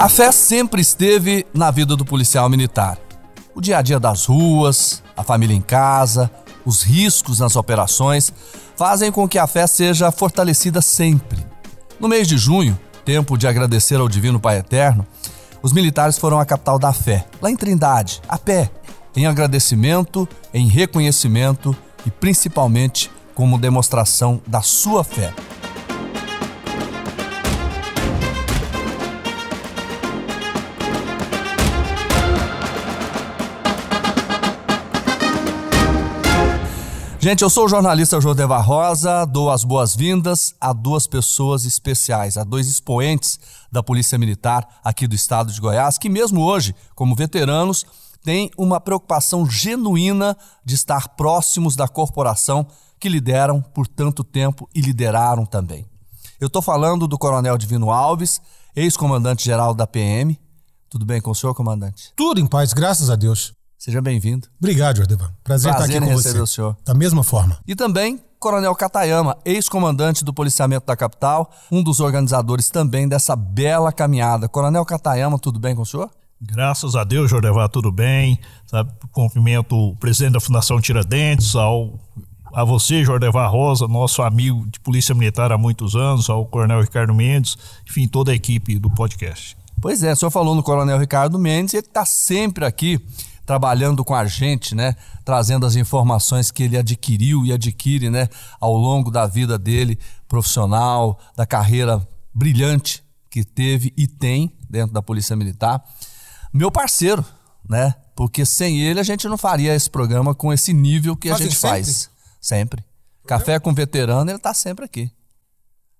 A fé sempre esteve na vida do policial militar. O dia a dia das ruas, a família em casa, os riscos nas operações fazem com que a fé seja fortalecida sempre. No mês de junho, tempo de agradecer ao Divino Pai Eterno, os militares foram à capital da fé, lá em Trindade, a pé, em agradecimento, em reconhecimento e principalmente como demonstração da sua fé. Gente, eu sou o jornalista Jodevar Rosa, dou as boas-vindas a duas pessoas especiais, a dois expoentes da Polícia Militar aqui do estado de Goiás, que mesmo hoje, como veteranos, têm uma preocupação genuína de estar próximos da corporação que lideram por tanto tempo e lideraram também. Eu estou falando do Coronel Divino Alves, ex-comandante-geral da PM. Tudo bem com o senhor, comandante? Tudo em paz, graças a Deus. Seja bem-vindo. Obrigado, Jordevan. Prazer, Prazer estar aqui com receber você. o senhor. Da mesma forma. E também Coronel Katayama, ex-comandante do policiamento da capital, um dos organizadores também dessa bela caminhada. Coronel Katayama, tudo bem com o senhor? Graças a Deus, Jordevar, tudo bem. Sabe, cumprimento o presidente da Fundação Tiradentes, ao, a você, Jordevar Rosa, nosso amigo de Polícia Militar há muitos anos, ao Coronel Ricardo Mendes, enfim, toda a equipe do podcast. Pois é, o senhor falou no Coronel Ricardo Mendes, ele está sempre aqui trabalhando com a gente, né? Trazendo as informações que ele adquiriu e adquire, né? Ao longo da vida dele profissional, da carreira brilhante que teve e tem dentro da Polícia Militar. Meu parceiro, né? Porque sem ele a gente não faria esse programa com esse nível que Fazem a gente sempre? faz. Sempre. Café com veterano, ele tá sempre aqui.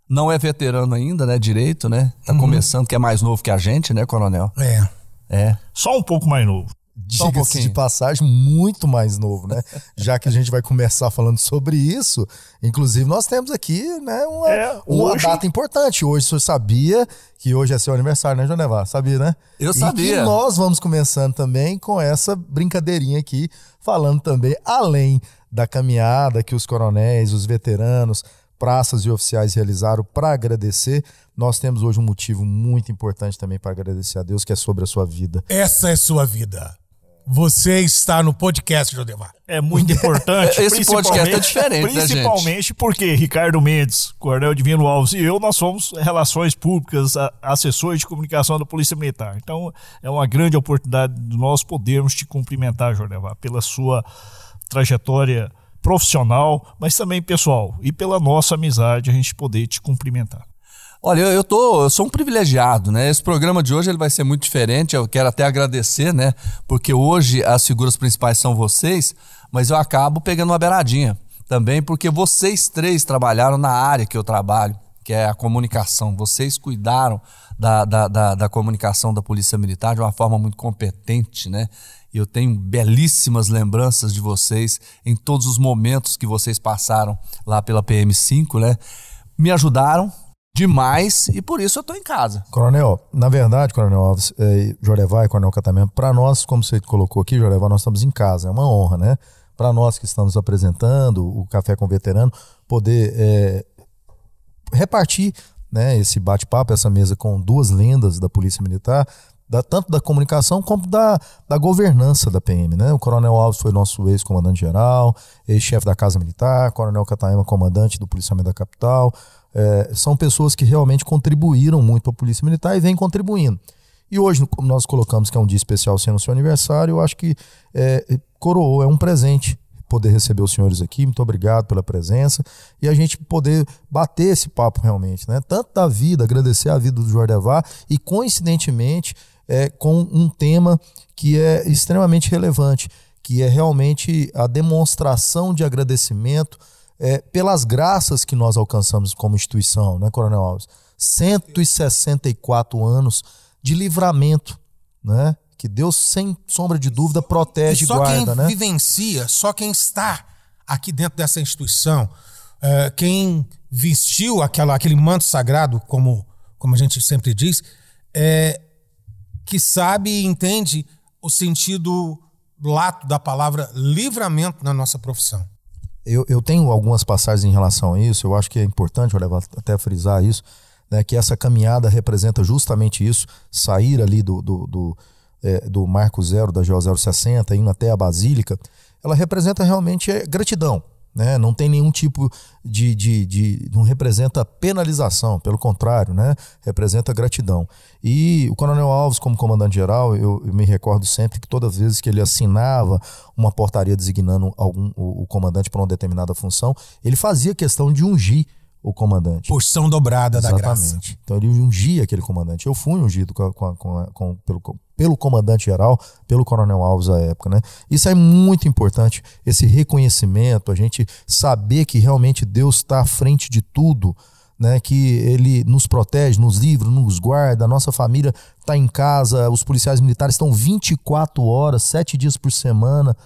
Não é veterano ainda, né? Direito, né? Tá uhum. começando, que é mais novo que a gente, né, coronel? É. É. Só um pouco mais novo diga-se um de passagem, muito mais novo, né? Já que a gente vai começar falando sobre isso, inclusive nós temos aqui né, uma, é, uma data importante. Hoje o senhor sabia que hoje é seu aniversário, né, João Nevar? Sabia, né? Eu sabia. E nós vamos começando também com essa brincadeirinha aqui, falando também, além da caminhada que os coronéis, os veteranos, praças e oficiais realizaram para agradecer. Nós temos hoje um motivo muito importante também para agradecer a Deus, que é sobre a sua vida. Essa é sua vida. Você está no podcast, Jodemar. É muito importante. Esse podcast é diferente, né, Principalmente porque Ricardo Mendes, Coronel Divino Alves e eu, nós somos relações públicas, assessores de comunicação da Polícia Militar. Então, é uma grande oportunidade de nós podermos te cumprimentar, Jordemar, pela sua trajetória profissional, mas também pessoal, e pela nossa amizade, a gente poder te cumprimentar. Olha, eu, eu, tô, eu sou um privilegiado, né? Esse programa de hoje ele vai ser muito diferente. Eu quero até agradecer, né? Porque hoje as figuras principais são vocês, mas eu acabo pegando uma beiradinha também, porque vocês três trabalharam na área que eu trabalho, que é a comunicação. Vocês cuidaram da, da, da, da comunicação da Polícia Militar de uma forma muito competente, né? Eu tenho belíssimas lembranças de vocês em todos os momentos que vocês passaram lá pela PM5, né? Me ajudaram, demais e por isso eu estou em casa. Coronel, na verdade, Coronel Alves, é, Jorevá e Coronel Catamento, para nós, como você colocou aqui, Jorevá, nós estamos em casa, é uma honra, né? Para nós que estamos apresentando o Café com Veterano, poder é, repartir né, esse bate-papo, essa mesa com duas lendas da Polícia Militar, da, tanto da comunicação como da, da governança da PM. Né? O Coronel Alves foi nosso ex-comandante-geral, ex-chefe da Casa Militar, Coronel Cataema, comandante do policiamento da capital, é, são pessoas que realmente contribuíram muito para a Polícia Militar e vêm contribuindo. E hoje, como nós colocamos que é um dia especial sendo o seu aniversário, eu acho que é, coroou, é um presente poder receber os senhores aqui. Muito obrigado pela presença e a gente poder bater esse papo realmente, né? Tanto da vida, agradecer a vida do Jordevar e coincidentemente é, com um tema que é extremamente relevante, que é realmente a demonstração de agradecimento é, pelas graças que nós alcançamos como instituição, né, Coronel Alves? 164 anos de livramento, né? Que Deus, sem sombra de dúvida, protege e, só guarda, quem né? vivencia, só quem está aqui dentro dessa instituição, é, quem vestiu aquela, aquele manto sagrado, como, como a gente sempre diz, é, que sabe e entende o sentido lato da palavra livramento na nossa profissão. Eu, eu tenho algumas passagens em relação a isso, eu acho que é importante, eu levo até frisar isso. né, que essa caminhada representa justamente isso, sair ali do, do, do, é, do Marco Zero, da GO 060, indo até a Basílica, ela representa realmente é, gratidão. Né? Não tem nenhum tipo de, de, de, Não representa penalização, pelo contrário, né? representa gratidão. E o Coronel Alves, como comandante-geral, eu, eu, me recordo sempre que todas as vezes que ele assinava uma portaria designando algum, o, o comandante para uma determinada função, ele fazia questão de ungir o comandante. Porção dobrada Exatamente. da graça. Exatamente. Então ele ungia aquele comandante. Eu fui ungido com, com, com pelo, pelo comandante geral, pelo coronel Alves à época. Né? Isso é muito importante, esse reconhecimento, a gente saber que realmente Deus está à frente de tudo. Né, que ele nos protege, nos livra, nos guarda, a nossa família está em casa, os policiais militares estão 24 horas, 7 dias por semana,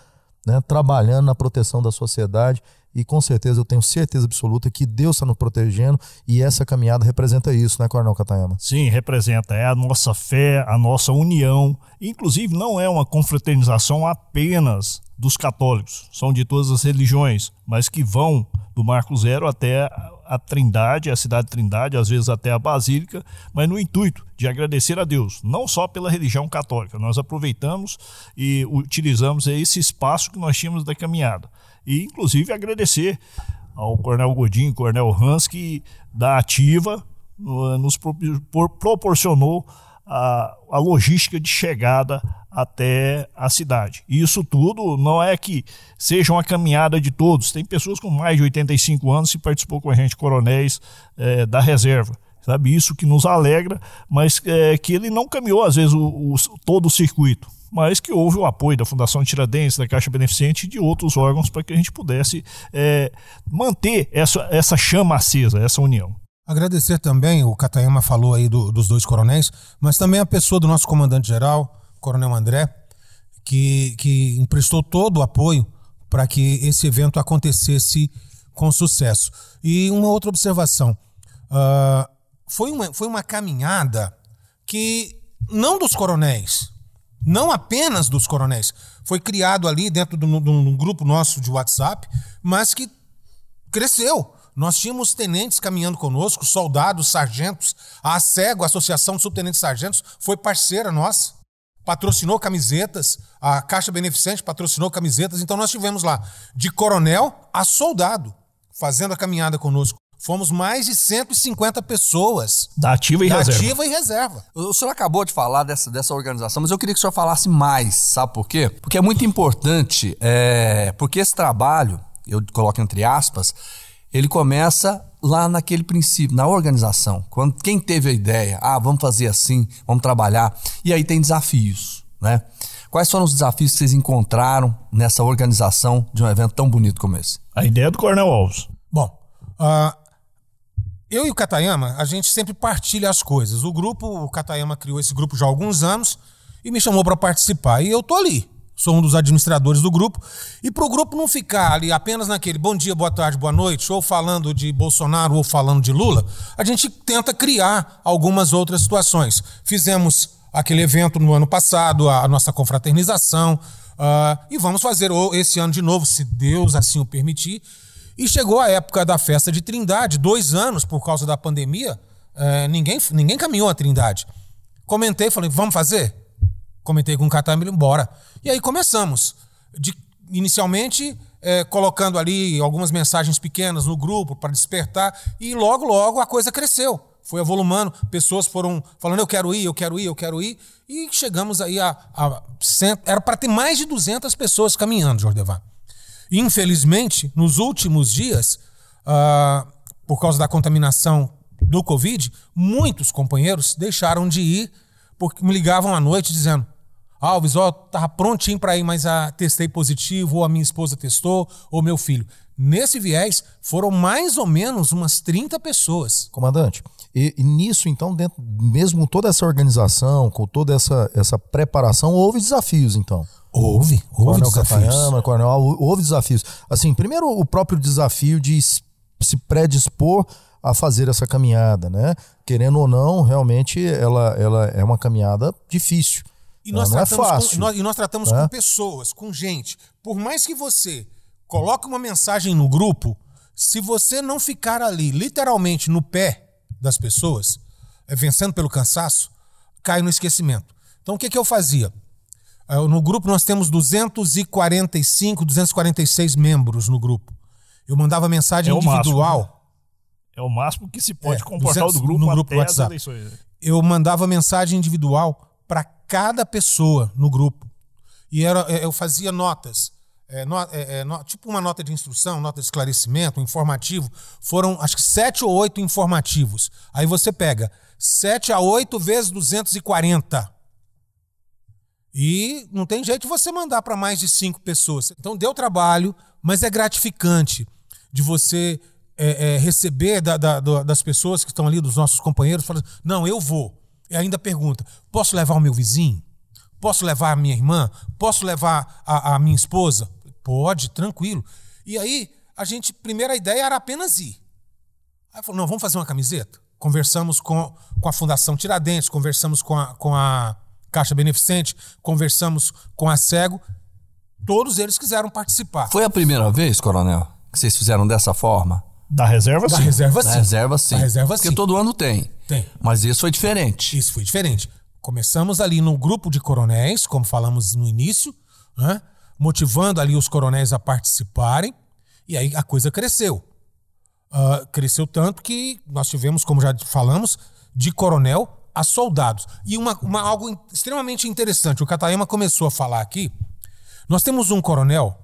né, trabalhando na proteção da sociedade e com certeza eu tenho certeza absoluta que Deus está nos protegendo e essa caminhada representa isso, né, Coronel Catayama? Sim, representa. É a nossa fé, a nossa união. Inclusive, não é uma confraternização apenas dos católicos, são de todas as religiões, mas que vão do Marco Zero até a Trindade, a cidade de Trindade, às vezes até a Basílica, mas no intuito de agradecer a Deus, não só pela religião católica. Nós aproveitamos e utilizamos esse espaço que nós tínhamos da caminhada e inclusive agradecer ao Coronel Godinho, Coronel Hans, que da ativa nos proporcionou a, a logística de chegada até a cidade. Isso tudo não é que seja uma caminhada de todos. Tem pessoas com mais de 85 anos que participou com a gente, coronéis é, da reserva. Sabe, isso que nos alegra, mas é, que ele não caminhou, às vezes, o, o, todo o circuito mas que houve o apoio da Fundação Tiradentes, da Caixa Beneficente e de outros órgãos para que a gente pudesse é, manter essa, essa chama acesa, essa união. Agradecer também, o Catayama falou aí do, dos dois coronéis, mas também a pessoa do nosso comandante-geral, Coronel André, que, que emprestou todo o apoio para que esse evento acontecesse com sucesso. E uma outra observação: uh, foi, uma, foi uma caminhada que, não dos coronéis, não apenas dos coronéis. Foi criado ali dentro de um grupo nosso de WhatsApp, mas que cresceu. Nós tínhamos tenentes caminhando conosco, soldados, sargentos. A ASEGO, a Associação de Subtenentes Sargentos, foi parceira nossa, patrocinou camisetas. A Caixa Beneficente patrocinou camisetas. Então nós tivemos lá, de coronel a soldado, fazendo a caminhada conosco. Fomos mais de 150 pessoas. Da ativa e da reserva. ativa e reserva. O senhor acabou de falar dessa, dessa organização, mas eu queria que o senhor falasse mais, sabe por quê? Porque é muito importante, é, porque esse trabalho, eu coloco entre aspas, ele começa lá naquele princípio, na organização. Quando quem teve a ideia, ah, vamos fazer assim, vamos trabalhar, e aí tem desafios, né? Quais foram os desafios que vocês encontraram nessa organização de um evento tão bonito como esse? A ideia do Coronel Alves. Bom, uh, eu e o Katayama, a gente sempre partilha as coisas. O grupo, o Katayama criou esse grupo já há alguns anos e me chamou para participar. E eu tô ali. Sou um dos administradores do grupo. E para o grupo não ficar ali apenas naquele bom dia, boa tarde, boa noite, ou falando de Bolsonaro ou falando de Lula, a gente tenta criar algumas outras situações. Fizemos aquele evento no ano passado, a nossa confraternização, uh, e vamos fazer esse ano de novo, se Deus assim o permitir. E chegou a época da festa de Trindade, dois anos por causa da pandemia, é, ninguém, ninguém caminhou a Trindade. Comentei, falei, vamos fazer? Comentei com o Catamilo, bora. E aí começamos. De, inicialmente, é, colocando ali algumas mensagens pequenas no grupo para despertar, e logo, logo a coisa cresceu. Foi avolumando, pessoas foram falando, eu quero ir, eu quero ir, eu quero ir, e chegamos aí a. a era para ter mais de 200 pessoas caminhando, Jordevan. Infelizmente, nos últimos dias, uh, por causa da contaminação do Covid, muitos companheiros deixaram de ir porque me ligavam à noite dizendo: Alves, ó, tava prontinho para ir, mas a, testei positivo, ou a minha esposa testou, ou meu filho. Nesse viés, foram mais ou menos umas 30 pessoas. Comandante, e, e, nisso, então, dentro, mesmo toda essa organização, com toda essa, essa preparação, houve desafios, então. Houve, houve Coronel desafios. Catayama, Coronel, houve desafios. Assim, primeiro o próprio desafio de se predispor a fazer essa caminhada, né? Querendo ou não, realmente ela, ela é uma caminhada difícil. E nós, não é fácil. Com, nós, e nós tratamos né? com pessoas, com gente. Por mais que você coloque uma mensagem no grupo, se você não ficar ali, literalmente no pé, das pessoas, é, vencendo pelo cansaço, cai no esquecimento. Então o que, que eu fazia? É, no grupo nós temos 245, 246 membros no grupo. Eu mandava mensagem É individual. máximo, É o máximo que se pode É, comportar 200 do grupo no até grupo as WhatsApp. eleições. eu mandava mensagem individual para cada pessoa no grupo. E era, é, eu fazia notas. é, no- é, é, no- tipo uma nota de instrução, nota de esclarecimento, um informativo. Foram, acho que, sete ou oito informativos. Aí você pega 7 a 8 vezes 240. E não tem jeito você mandar para mais de cinco pessoas. Então deu trabalho, mas é gratificante de você é, é, receber da- da- das pessoas que estão ali, dos nossos companheiros, falando: não, eu vou. E ainda pergunta: posso levar o meu vizinho? Posso levar a minha irmã? Posso levar a, a minha esposa? Pode, tranquilo. E aí, a gente, primeira ideia era apenas ir. Aí falou, não, vamos fazer uma camiseta? Conversamos com, com a Fundação Tiradentes, conversamos com a, com a Caixa Beneficente, conversamos com a Cego. Todos eles quiseram participar. Foi a primeira vez, coronel, que vocês fizeram dessa forma? Da reserva, Da sim. reserva, Da sim. reserva, sim. Da reserva, Porque sim. todo ano tem. Tem. Mas isso foi diferente. Isso foi diferente. Começamos ali no grupo de coronéis, como falamos no início, né? motivando ali os coronéis a participarem, e aí a coisa cresceu. Ah, cresceu tanto que nós tivemos, como já falamos, de coronel a soldados. E uma, uma- algo extremamente interessante, o Catayama começou a falar aqui. Nós temos um coronel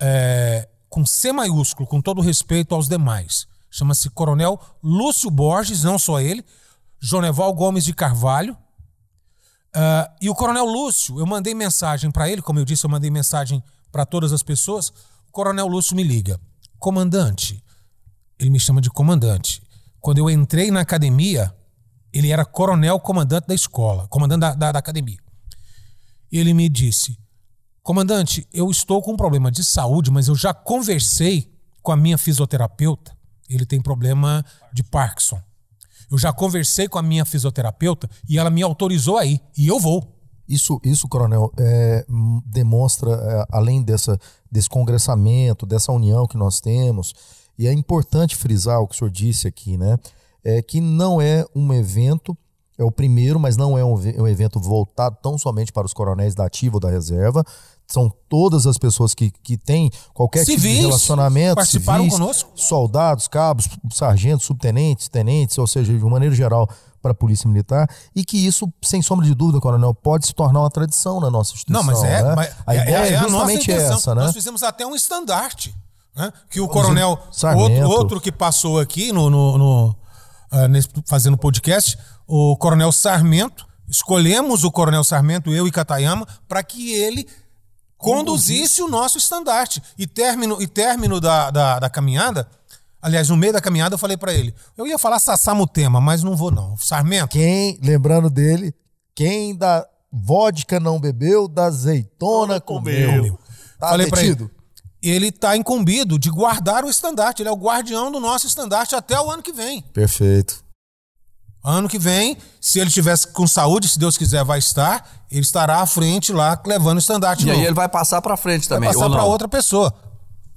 é, com C maiúsculo, com todo respeito aos demais. Chama-se Coronel Lúcio Borges, não só ele, Joneval Gomes de Carvalho. Ah, e o Coronel Lúcio, eu mandei mensagem para ele, como eu disse, eu mandei mensagem para todas as pessoas. O Coronel Lúcio me liga: Comandante, ele me chama de comandante. Quando eu entrei na academia, ele era coronel comandante da escola, comandante da, da- da academia. Ele me disse: Comandante, eu estou com um problema de saúde, mas eu já conversei com a minha fisioterapeuta. Ele tem problema de Parkinson. Eu já conversei com a minha fisioterapeuta e ela me autorizou aí. E eu vou. Isso, isso coronel, é, demonstra, é, além dessa, desse congressamento, dessa união que nós temos, e é importante frisar o que o senhor disse aqui, né? É que não é um evento, é o primeiro, mas não é um, um evento voltado tão somente para os coronéis da ativa ou da reserva. São todas as pessoas que, que têm qualquer tipo Civis, de relacionamento, participaram civis, conosco. soldados, cabos, sargentos, subtenentes, tenentes, ou seja, de uma maneira geral, para a Polícia Militar, e que isso, sem sombra de dúvida, Coronel, pode se tornar uma tradição na nossa instituição. Não, mas é. né? mas a é- ideia é, é nossa justamente essa, né? Nós fizemos até um estandarte. Né? Que o coronel. Outro, outro que passou aqui no, no- no, ah, nesse- fazendo podcast, o coronel Sarmento. Escolhemos o coronel Sarmento, eu e Catayama, para que ele conduzisse o nosso estandarte. E término, e término da, da, da caminhada. Aliás, no meio da caminhada eu falei para ele. Eu ia falar Sassamutema, mas não vou não. Sarmento, Quem, lembrando dele, quem da vodka não bebeu, da azeitona comeu. comeu. Tá Falei pra metido? Ele está incumbido de guardar o estandarte. Ele é o guardião do nosso estandarte até o ano que vem. Perfeito. Ano que vem, se ele tivesse com saúde, se Deus quiser, vai estar, ele estará à frente lá levando o estandarte E aí novo. ele vai passar pra frente vai também. passar ou para outra pessoa.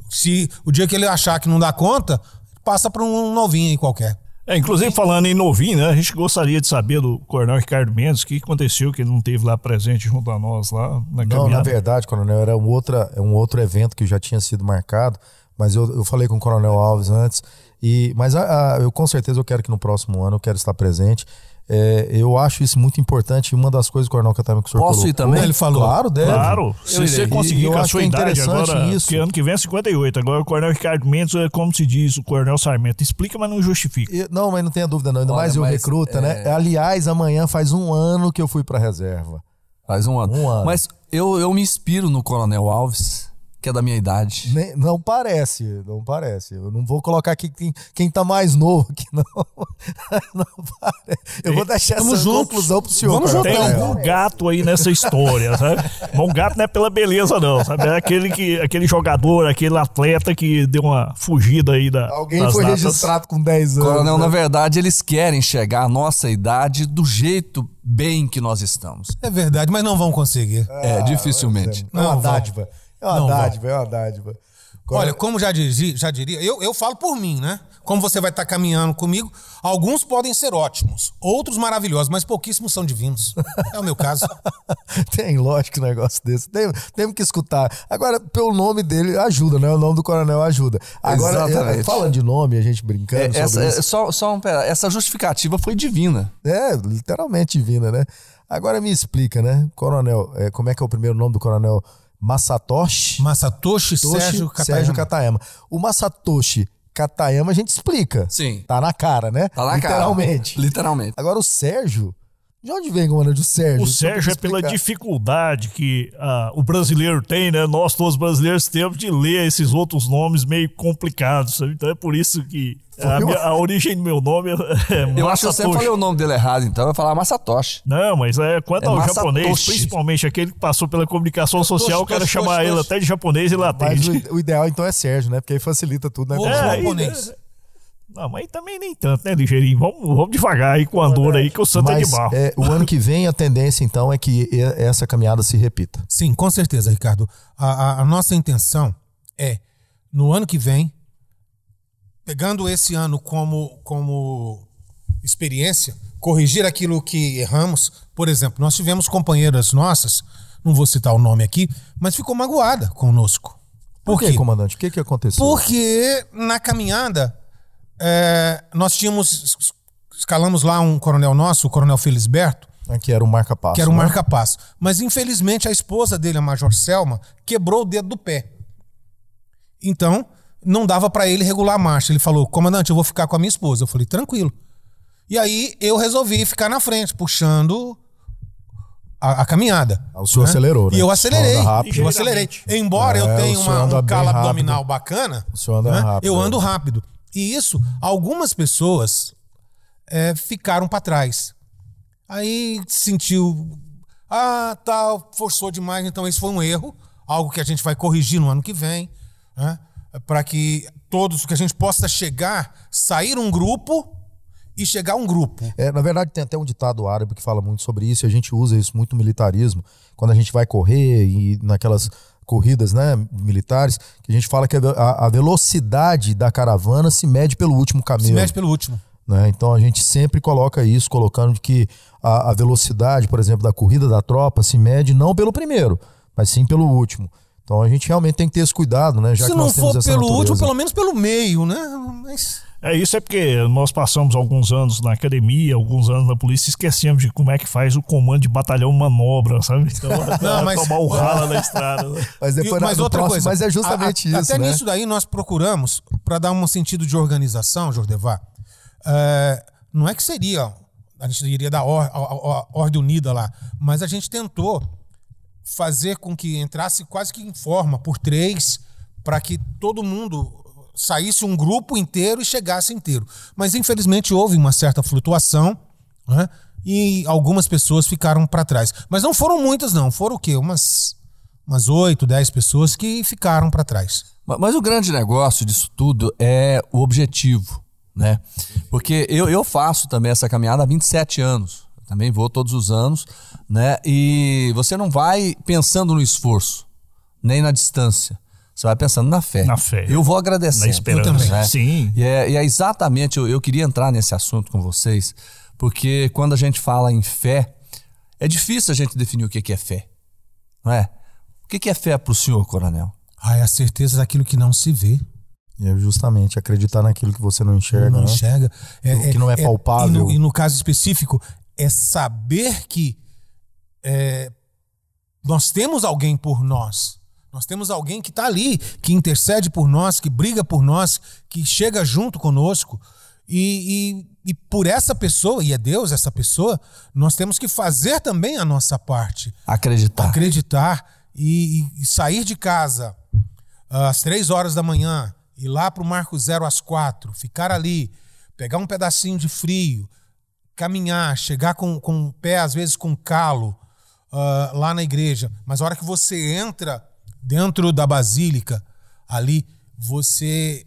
Se o dia que ele achar que não dá conta, passa para um novinho aí qualquer. É, inclusive, falando em novinho, né? A gente gostaria de saber do Coronel Ricardo Mendes o que aconteceu que ele não teve lá presente junto a nós lá na Não, caminhada. na verdade, Coronel, era um, outra, um outro evento que já tinha sido marcado, mas eu, eu falei com o Coronel Alves antes, e, mas a- a- eu com certeza eu quero que no próximo ano eu quero estar presente. É, eu acho isso muito importante. e Uma das coisas, Coronel, que eu também que o senhor Posso ir colocou- também? Ele falou. Claro, deve. Claro, se Eu você conseguir com a acho sua que é idade interessante agora, isso. porque ano que vem é 58, agora o Coronel Ricardo Mendes é como se diz, o Coronel Sarmento. Explica, mas não justifica. E- Não, mas não tenha dúvida, não. Ainda Olha, mais eu recruta, é- né? Aliás, amanhã faz um ano que eu fui pra reserva. Faz um ano. Um ano. Mas eu, eu me inspiro no Coronel Alves, que é da minha idade. Nem- não parece, não parece. Eu não vou colocar aqui quem, quem tá mais novo aqui, não. não parece. Eu vou deixar Tamo essa juntos. conclusão pro senhor. Vamos juntar. algum gato aí nessa história, sabe? O gato não é pela beleza, não, sabe? É aquele, que, aquele jogador, aquele atleta que deu uma fugida aí da. Alguém das foi datas. registrado com 10 anos. Coronel, né? na verdade, eles querem chegar à nossa idade do jeito bem que nós estamos. É verdade, mas não vão conseguir. É, dificilmente. É uma Não, dádiva. É uma Não, dádiva, é uma dádiva. Olha, como já, dizia, já diria, eu, eu falo por mim, né? Como você vai estar caminhando comigo, alguns podem ser ótimos, outros maravilhosos, mas pouquíssimos são divinos. É o meu caso. Tem, lógico, um negócio desse. Tem, temos que escutar. Agora, pelo nome dele, ajuda, né? O nome do coronel ajuda. Agora, Exatamente. é, falando de nome, a gente brincando É, essa, sobre isso. é, só, só um, pera, essa justificativa foi divina. É, literalmente divina, né? Agora me explica, né? Coronel, é, como é que é o primeiro nome do coronel? Masatoshi? Masatoshi Toshi Sérgio Katayama. Sérgio Katayama. O Masatoshi Katayama a gente explica. Sim. Tá na cara, né? Tá na Literalmente. cara. Literalmente. Agora o Sérgio, de onde vem, comandante, o Sérgio? O Sérgio é pela dificuldade que ah, o brasileiro tem, né? Nós todos brasileiros temos de ler esses outros nomes meio complicados, sabe? Então é por isso que a, minha- a origem do meu nome é Eu acho que eu sempre falei o nome dele errado, então eu vou falar Masatoshi. Não, mas é quanto É ao Masatoshi. japonês, principalmente aquele que passou pela comunicação social, eu quero chamar toshi, ele toshi. até de japonês e ele Mas o, o ideal então é Sérgio, né? Porque aí facilita tudo, né? Ou É, aí- japonês. Não, mas também nem tanto, né, Ligeirinho? Vamos, vamos devagar aí com a Andorra aí, que o Santo é de Mas barro. é, o ano que vem a tendência então é que essa caminhada se repita. Sim, com certeza, Ricardo. A, a- a nossa intenção é, no ano que vem, pegando esse ano como, como experiência, corrigir aquilo que erramos. Por exemplo, nós tivemos companheiras nossas, não vou citar o nome aqui, mas ficou magoada conosco. Por, quê, comandante? O que, que aconteceu? Porque na caminhada é, nós tínhamos escalamos lá um coronel nosso, o coronel Felisberto, Aqui era o marca-passo. que era um né? marca-passo. Mas infelizmente a esposa dele, a Major Selma, quebrou o dedo do pé. Então, não dava pra ele regular a marcha. Ele falou: "Comandante, eu vou ficar com a minha esposa". Eu falei: "Tranquilo". E aí eu resolvi ficar na frente, puxando a, a caminhada. O senhor acelerou, né? E eu O senhor acelerei. Eu acelerei. Embora É, eu o tenha uma, um calo abdominal bacana, O senhor anda né? rápido, eu é. ando rápido. E isso, algumas pessoas é, ficaram pra trás. Aí sentiu, ah, tal, forçou demais, então esse foi um erro, algo que a gente vai corrigir no ano que vem, né? para que todos, que a gente possa chegar, sair um grupo e chegar um grupo. É, na verdade, tem até um ditado árabe que fala muito sobre isso, e a gente usa isso muito no militarismo, quando a gente vai correr e naquelas corridas né, militares, que a gente fala que a, a- velocidade da caravana se mede pelo último camelo. Se mete pelo último. né? Então a gente sempre coloca isso, colocando que a, a velocidade, por exemplo, da corrida da tropa se mede não pelo primeiro, mas sim pelo último. Então a gente realmente tem que ter esse cuidado, né? Já Se que não nós temos for essa pelo natureza. último, pelo menos pelo meio, né? Mas É isso é porque nós passamos alguns anos na academia, alguns anos na polícia, e esquecemos de como é que faz o comando de batalhão manobra, sabe? Então, Não, mas- tomar o rala na estrada. né? Mas depois E- na- mas outra próximo- coisa, mas é justamente a- a- isso, Até né? nisso daí nós procuramos, para dar um sentido de organização, Jordevar, é, não é que seria, a gente iria dar or- a- a- a ordem unida lá, mas a gente tentou fazer com que entrasse quase que em forma, por três, para que todo mundo saísse um grupo inteiro e chegasse inteiro. Mas infelizmente houve uma certa flutuação, né? E algumas pessoas ficaram para trás. Mas não foram muitas, não. Foram o quê? Umas umas 8, 10 pessoas que ficaram para trás. Ma- Mas o grande negócio disso tudo é o objetivo, né? Porque eu, eu faço também essa caminhada há 27 anos. Também vou todos os anos, né? E você não vai pensando no esforço, nem na distância. Você vai pensando na fé. Na fé. Eu vou agradecendo. Na esperança. também. né? Sim. E é, e é exatamente, eu, eu queria entrar nesse assunto com vocês, porque quando a gente fala em fé, é difícil a gente definir o que é fé, não é? O que é fé para o senhor, coronel? Ah, é a certeza daquilo que não se vê, É justamente acreditar naquilo que você não enxerga. não né? enxerga. O que não é palpável. E no, e no caso específico, é saber que é, nós temos alguém por nós. Nós temos alguém que está ali, que intercede por nós, que briga por nós, que chega junto conosco. E, e, e por essa pessoa, e é Deus essa pessoa, nós temos que fazer também a nossa parte. Acreditar. acreditar e, e- sair de casa ah, às três horas da manhã, ir lá para o Marco Zero às quatro, ficar ali, pegar um pedacinho de frio, caminhar, chegar com, com o pé, às vezes com calo, ah, lá na igreja. Mas a hora que você entra dentro da basílica, ali, você.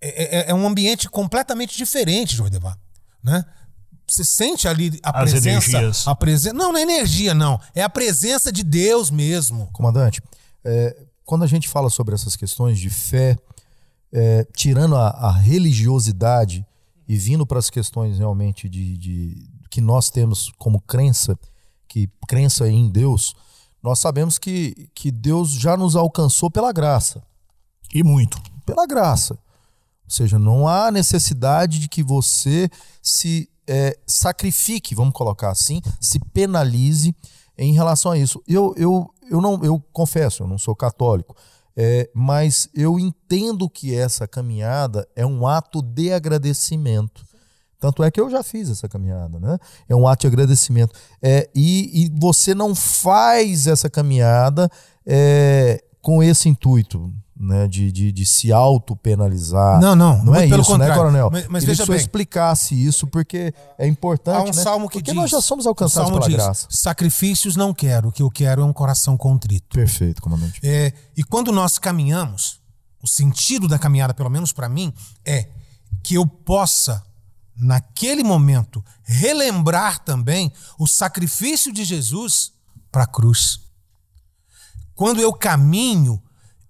É, é- é um ambiente completamente diferente, Jordevar. Né? Você sente ali a As presença. energias. A presença. Não, não é energia, não. É a presença de Deus mesmo. Comandante, é, quando a gente fala sobre essas questões de fé, é, tirando a, a, religiosidade e vindo para as questões realmente de, de, que nós temos como crença, que crença em Deus, nós sabemos que, que Deus já nos alcançou pela graça. E muito. Pela graça. Ou seja, não há necessidade de que você se é, sacrifique, vamos colocar assim, se penalize em relação a isso. Eu, eu, eu não, eu confesso, eu não sou católico, é, mas eu entendo que essa caminhada é um ato de agradecimento. Tanto é que eu já fiz essa caminhada, né? É um ato de agradecimento. É, e, e você não faz essa caminhada é, com esse intuito né, de, de, de se auto-penalizar. Não, não. Não é isso, né, contrário. né, Coronel? Mas, mas veja bem. explicasse isso, porque é importante. Há um né? salmo que porque diz. nós já somos alcançados um pela diz, graça. Sacrifícios não quero, o que eu quero é um coração contrito. Perfeito, comandante. É, e quando nós caminhamos, o sentido da caminhada, pelo menos para mim, é que eu possa, naquele momento, relembrar também o sacrifício de Jesus para a cruz. Quando eu caminho,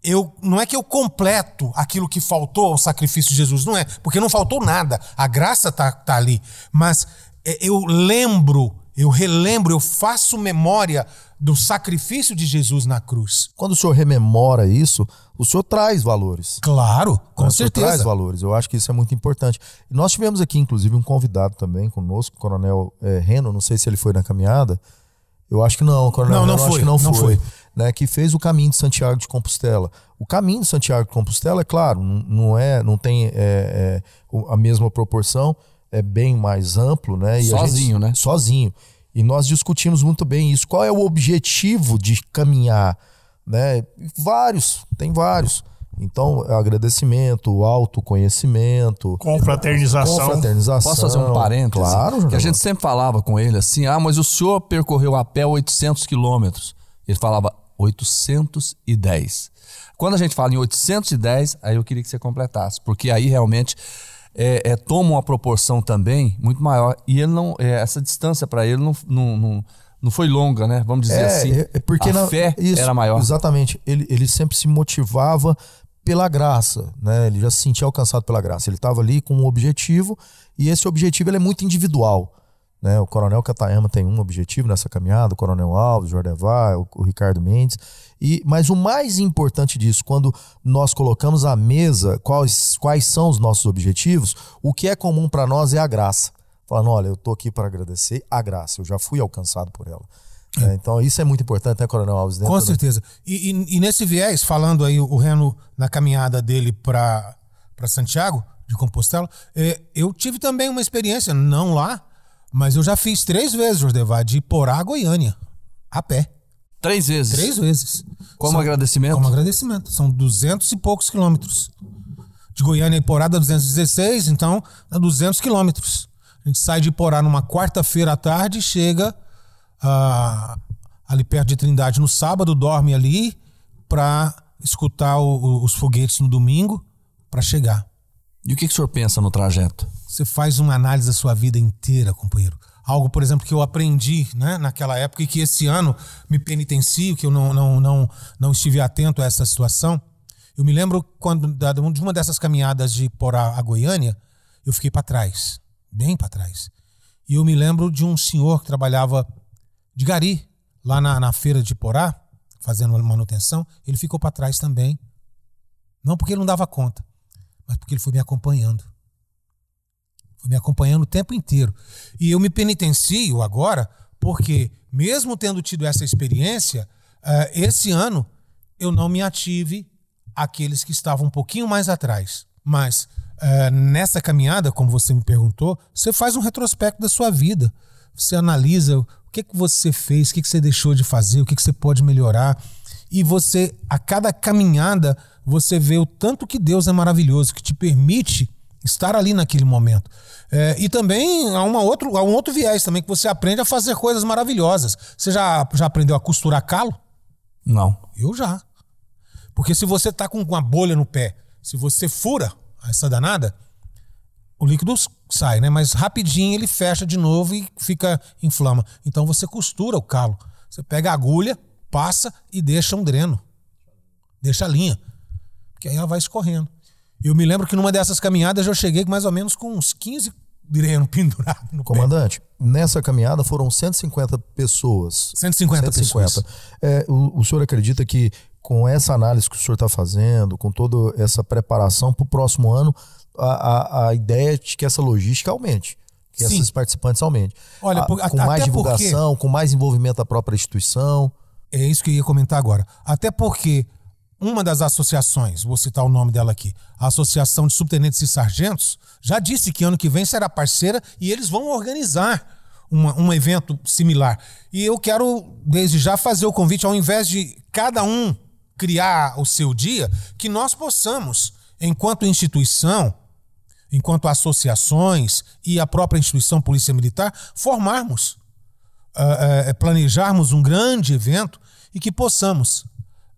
eu não é que eu completo aquilo que faltou ao sacrifício de Jesus, não é, porque não faltou nada, a graça tá, tá ali, mas é, eu lembro, eu relembro, eu faço memória do sacrifício de Jesus na cruz. Quando o senhor rememora isso, o senhor traz valores. Claro, com o certeza. traz valores. Eu acho que isso é muito importante. Nós tivemos aqui, inclusive, um convidado também conosco, o Coronel é, Reno. Não sei se ele foi na caminhada. Eu acho que não, Coronel. Não, não Reno, foi. Acho que não, não foi. foi. Né, que fez o caminho de Santiago de Compostela. O caminho de Santiago de Compostela, é claro, não é, não tem é, é, a mesma proporção, é bem mais amplo, né? Sozinho, gente, né? Sozinho. E nós discutimos muito bem isso. Qual é o objetivo de caminhar? Né? Vários, tem vários. Então, agradecimento, autoconhecimento. Confraternização. Confraternização. Posso fazer um parênteses? Claro, Que a gente sempre falava com ele assim: ah, mas o senhor percorreu a pé 800 quilômetros. Ele falava 810. Quando a gente fala em 810, aí eu queria que você completasse, porque aí realmente é, é, toma uma proporção também muito maior. E ele não, é, essa distância para ele não, não, não, não, foi longa, né? Vamos dizer é, assim. É porque a na, fé isso, era maior. Exatamente. Ele, ele sempre se motivava pela graça, né? Ele já se sentia alcançado pela graça. Ele estava ali com um objetivo e esse objetivo ele é muito individual. Né? O Coronel Catayama tem um objetivo nessa caminhada, o Coronel Alves, o Jordevai, o, o Ricardo Mendes. E, mas o mais importante disso, quando nós colocamos à mesa quais, quais são os nossos objetivos, o que é comum para nós é a graça. Falando, olha, eu estou aqui para agradecer a graça, eu já fui alcançado por ela. É, então isso é muito importante, né, Coronel Alves? Com certeza. E, e, e, nesse viés, falando aí o Reno na caminhada dele para Santiago de Compostela, é, eu tive também uma experiência, não lá, mas eu já fiz três vezes, Jordevá, de Porá a Goiânia, a pé. Três vezes? Três vezes. Como São, agradecimento? Como agradecimento. São duzentos e poucos quilômetros. De Goiânia a Iporá dá 216, então dá 200 quilômetros. A gente sai de Iporá numa quarta-feira à tarde, chega ah, ali perto de Trindade no sábado, dorme ali para escutar o, o, os foguetes no domingo para chegar. E o que, que o senhor pensa no trajeto? Você faz uma análise da sua vida inteira, companheiro. Algo, por exemplo, que eu aprendi né, naquela época e que esse ano me penitencio, que eu não, não, não, não estive atento a essa situação. Eu me lembro quando de uma dessas caminhadas de Porá a Goiânia, eu fiquei para trás, bem para trás. E eu me lembro de um senhor que trabalhava de gari, lá na, na feira de Porá, fazendo manutenção. Ele ficou para trás também. Não porque ele não dava conta, mas porque ele foi me acompanhando me acompanhando o tempo inteiro. E eu me penitencio agora porque, mesmo tendo tido essa experiência, uh, esse ano eu não me ative àqueles que estavam um pouquinho mais atrás. Mas uh, nessa caminhada, como você me perguntou, você faz um retrospecto da sua vida. Você analisa o que, que você fez, o que, que você deixou de fazer, o que, que você pode melhorar. E você, a cada caminhada, você vê o tanto que Deus é maravilhoso, que te permite estar ali naquele momento. É, e também há, uma outro, há um outro viés também, que você aprende a fazer coisas maravilhosas. Você já, já aprendeu a costurar calo? Não. Eu já. Porque se você tá com uma bolha no pé, se você fura essa danada, o líquido sai, né? Mas rapidinho ele fecha de novo e fica inflama. Então você costura o calo. Você pega a agulha, passa e deixa um dreno. deixa a linha. Porque aí ela vai escorrendo. Eu me lembro que numa dessas caminhadas eu cheguei mais ou menos com uns 15 dreno pendurado no Comandante, pé. nessa caminhada foram 150 pessoas. 150, 150. pessoas. É, o, o senhor acredita que com essa análise que o senhor está fazendo, com toda essa preparação para o próximo ano, a, a, a, ideia é de que essa logística aumente, que Sim. esses participantes aumentem. Olha, por, a, com mais divulgação, porque... com mais envolvimento da própria instituição. É isso que eu ia comentar agora. Até porque uma das associações, vou citar o nome dela aqui, a Associação de Subtenentes e Sargentos, já disse que ano que vem será parceira e eles vão organizar uma, um evento similar. E eu quero, desde já, fazer o convite, ao invés de cada um criar o seu dia, que nós possamos, enquanto instituição, enquanto associações e a própria instituição Polícia Militar, formarmos, uh, uh, planejarmos um grande evento e que possamos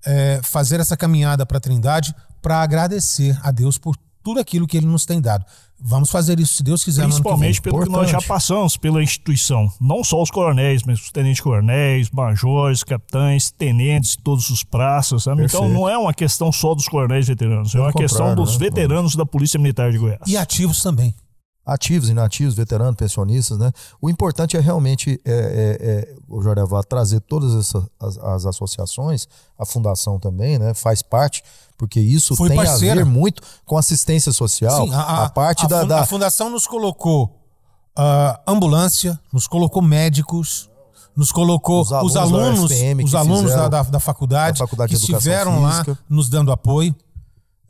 é, fazer essa caminhada para a Trindade para agradecer a Deus por tudo aquilo que Ele nos tem dado. Vamos fazer isso, se Deus quiser. Principalmente pelo que nós já passamos pela instituição. Não só os coronéis, mas os tenentes-coronéis, majores, capitães, tenentes, todos os praças. Sabe? Então não é uma questão só dos coronéis veteranos, é uma questão dos né? veteranos da Polícia Militar de Goiás. E ativos também ativos, inativos, veteranos, pensionistas, né? O importante é realmente, é, é, é, o Jordevá, trazer todas essas as, as, associações, a fundação também, né? Faz parte, porque isso Foi tem parceira. a ver muito com assistência social. Sim, a, a, a parte a, da, da, A fundação nos colocou uh, ambulância, nos colocou médicos, nos colocou os alunos, os alunos, os alunos da, da, da, faculdade, da faculdade que estiveram lá nos dando apoio.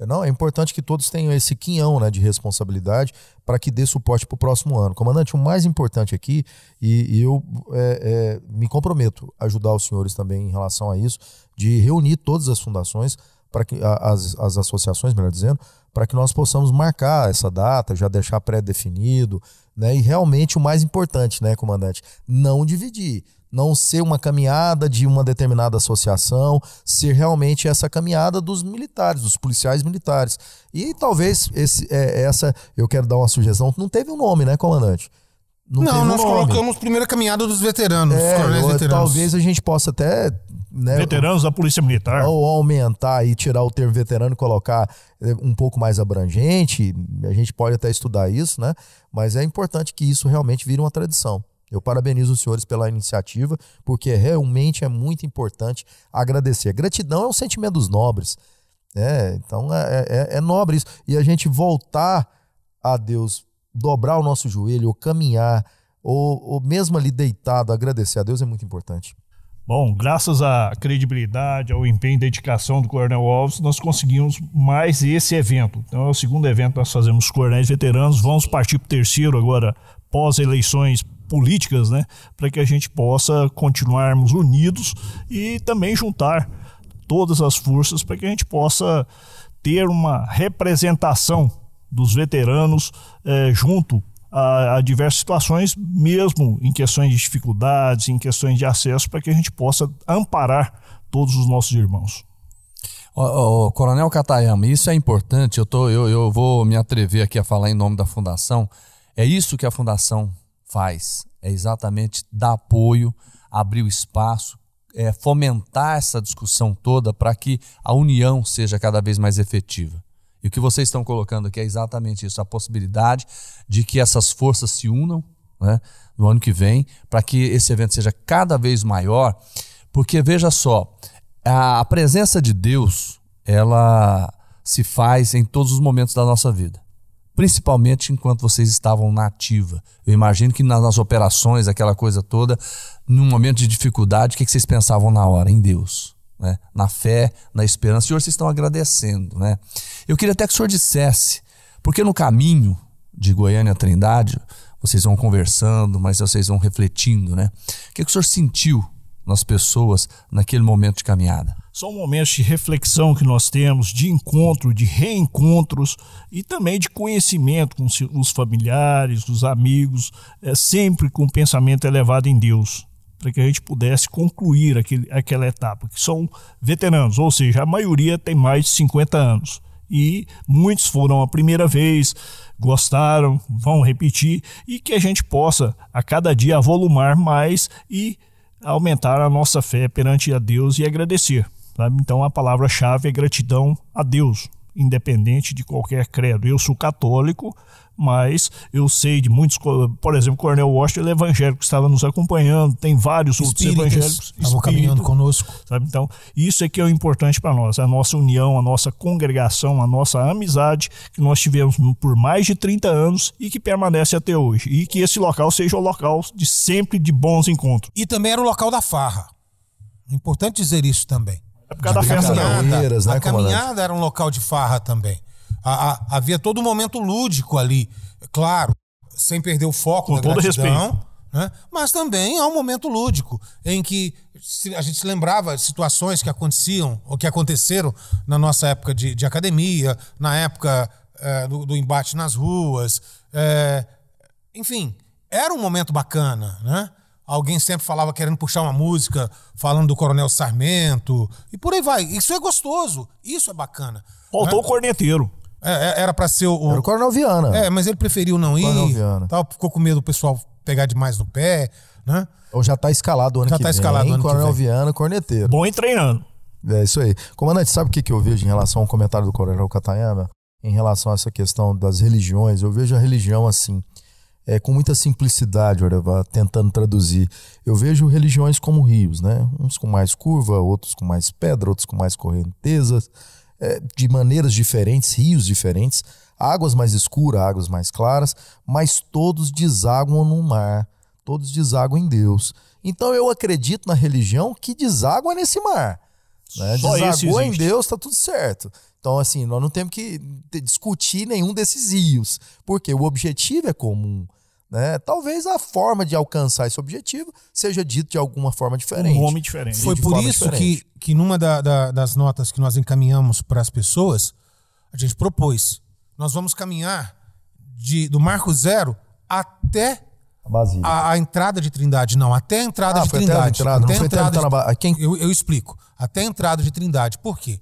Não, é importante que todos tenham esse quinhão né, de responsabilidade para que dê suporte para o próximo ano. Comandante, o mais importante aqui, e, e eu é, é, me comprometo a ajudar os senhores também em relação a isso, de reunir todas as fundações, para que as, as associações, melhor dizendo, para que nós possamos marcar essa data, já deixar pré-definido, né? E realmente o mais importante, né, comandante, não dividir não ser uma caminhada de uma determinada associação, ser realmente essa caminhada dos militares, dos policiais militares. E talvez esse, é, essa, eu quero dar uma sugestão, não teve um nome, né, comandante? Não, não nós um colocamos primeira caminhada dos veteranos, é, veteranos. Talvez a gente possa até. Né, veteranos da Polícia Militar. Ou aumentar e tirar o termo veterano e colocar é, um pouco mais abrangente. A gente pode até estudar isso, né? Mas é importante que isso realmente vire uma tradição. Eu parabenizo os senhores pela iniciativa, porque realmente é muito importante agradecer. Gratidão é um sentimento dos nobres. É, então é, é, é nobre isso. E a gente voltar a Deus, dobrar o nosso joelho, ou caminhar, ou, ou mesmo ali deitado, agradecer a Deus é muito importante. Bom, graças à credibilidade, ao empenho e dedicação do Coronel Alves, nós conseguimos mais esse evento. Então é o segundo evento que nós fazemos os coronéis veteranos. Vamos partir para o terceiro agora, pós-eleições políticas, né, para que a gente possa continuarmos unidos e também juntar todas as forças para que a gente possa ter uma representação dos veteranos eh, junto a, a, diversas situações, mesmo em questões de dificuldades, em questões de acesso, para que a gente possa amparar todos os nossos irmãos. Coronel Catayama, isso é importante, eu, tô, eu, eu vou me atrever aqui a falar em nome da Fundação. É isso que a Fundação faz é exatamente dar apoio, abrir o espaço, é, fomentar essa discussão toda para que a união seja cada vez mais efetiva. E o que vocês estão colocando aqui é exatamente isso: a possibilidade de que essas forças se unam né, no ano que vem, para que esse evento seja cada vez maior. Porque veja só, a presença de Deus, ela se faz em todos os momentos da nossa vida principalmente enquanto vocês estavam na ativa. Eu imagino que nas operações, aquela coisa toda, num momento de dificuldade, o que vocês pensavam na hora? Em Deus. Né? Na fé, na esperança. E hoje vocês estão agradecendo. Né? Eu queria até que o senhor dissesse, porque no caminho de Goiânia a Trindade, vocês vão conversando, mas vocês vão refletindo, né? O que, que o senhor sentiu nas pessoas naquele momento de caminhada? São momentos de reflexão que nós temos, de encontro, de reencontros e também de conhecimento com os familiares, os amigos, é, sempre com o pensamento elevado em Deus, para que a gente pudesse concluir aquele, aquela etapa, que são veteranos, ou seja, a maioria tem mais de 50 anos. E muitos foram a primeira vez, gostaram, vão repetir, e que a gente possa a cada dia avolumar mais e aumentar a nossa fé perante a Deus e agradecer. Sabe? Então a palavra-chave é gratidão a Deus, independente de qualquer credo. Eu sou católico, mas eu sei de muitos, por exemplo, Cornel Washington, ele é evangélico, estava nos acompanhando, tem vários outros evangélicos estavam caminhando conosco. Sabe? Então, isso é que é o importante para nós, a nossa união, a nossa congregação, a nossa amizade que nós tivemos por mais de 30 anos e que permanece até hoje. E que esse local seja o local de sempre de bons encontros. E também era o local da farra. É importante dizer isso também. É por causa da festa, caminhada, né, a caminhada era um local de farra também. A, a, havia todo um momento lúdico ali, claro, sem perder o foco Com da todo gratidão, respeito. né? mas também há um momento lúdico em que se- a gente se lembrava situações que aconteciam ou que aconteceram na nossa época de, de academia, na época eh, do, do embate nas ruas, eh, enfim, era um momento bacana, né? Alguém sempre falava querendo puxar uma música, falando do Coronel Sarmento, e por aí vai. Isso é gostoso, isso é bacana. Faltou o né? corneteiro. É, é, era pra ser o. Era o Coronel Viana. É, mas ele preferiu não ir. Coronel Viana. Tal, ficou com medo do pessoal pegar demais no pé, né? Ou já tá escalado o ano Já que tá vem. escalado o ano que Coronel vem. Viana, corneteiro. Bom e treinando. É isso aí. Comandante, sabe o que, que eu vejo em relação ao comentário do Coronel Catayama? Em relação a essa questão das religiões, eu vejo a religião assim, é, com muita simplicidade, Oreva, tentando traduzir. Eu vejo religiões como rios, né? Uns com mais curva, outros com mais pedra, outros com mais correntezas, é, de maneiras diferentes, rios diferentes, águas mais escuras, águas mais claras, mas todos desaguam no mar, todos desaguam em Deus. Então eu acredito na religião que deságua nesse mar. Né? Desagou em. Deus, tá tudo certo. Então, assim, nós não temos que discutir nenhum desses rios, porque o objetivo é comum. Né? Talvez a forma de alcançar esse objetivo seja dito de alguma forma diferente. Um nome diferente. Foi de por isso diferente. que, que numa da- da- das notas que nós encaminhamos para as pessoas, a gente propôs. Nós vamos caminhar de, do Marco Zero até a, a entrada de Trindade. Não, até a entrada Ah, de foi até a Trindade. entrada, Até a foi até a entrada ba- quem- eu, eu explico. Até a entrada de Trindade. Por quê?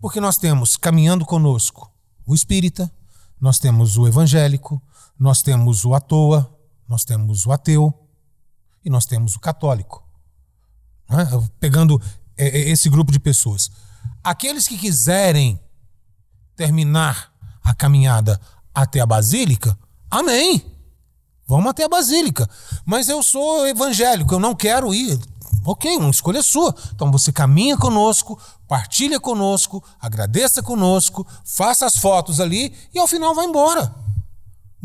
Porque nós temos caminhando conosco o espírita, nós temos o evangélico, nós temos o à toa, nós temos o ateu e nós temos o católico. né? Pegando é, é, esse grupo de pessoas. Aqueles que quiserem terminar a caminhada até a Basílica, amém. Vamos até a Basílica. Mas eu sou evangélico, eu não quero ir. Ok, uma escolha sua. Então você caminha conosco, partilha conosco, agradeça conosco, faça as fotos ali e ao final vai embora.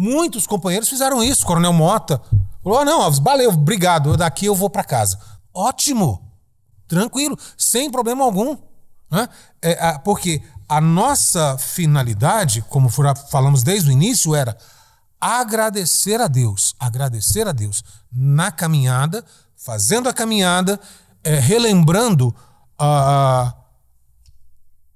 Muitos companheiros fizeram isso. Coronel Mota falou: ah, não, Alves, valeu, obrigado. Daqui eu vou para casa. Ótimo, tranquilo, sem problema algum. né? É, porque a nossa finalidade, como falamos desde o início, era agradecer a Deus, agradecer a Deus na caminhada, fazendo a caminhada, é, relembrando a,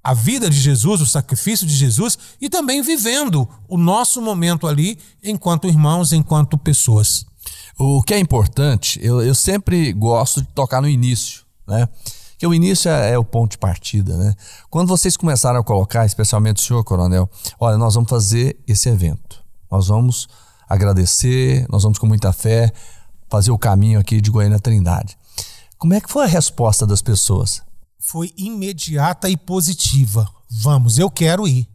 a vida de Jesus, o sacrifício de Jesus e também vivendo o nosso momento ali enquanto irmãos, enquanto pessoas. O que é importante, eu, eu sempre gosto de tocar no início, né? Que o início é, é o ponto de partida, né? Quando vocês começaram a colocar, especialmente o senhor, coronel, olha, nós vamos fazer esse evento. Nós vamos agradecer, nós vamos com muita fé fazer o caminho aqui de Goiânia Trindade. Como é que foi a resposta das pessoas? Foi imediata e positiva. Vamos, eu quero ir.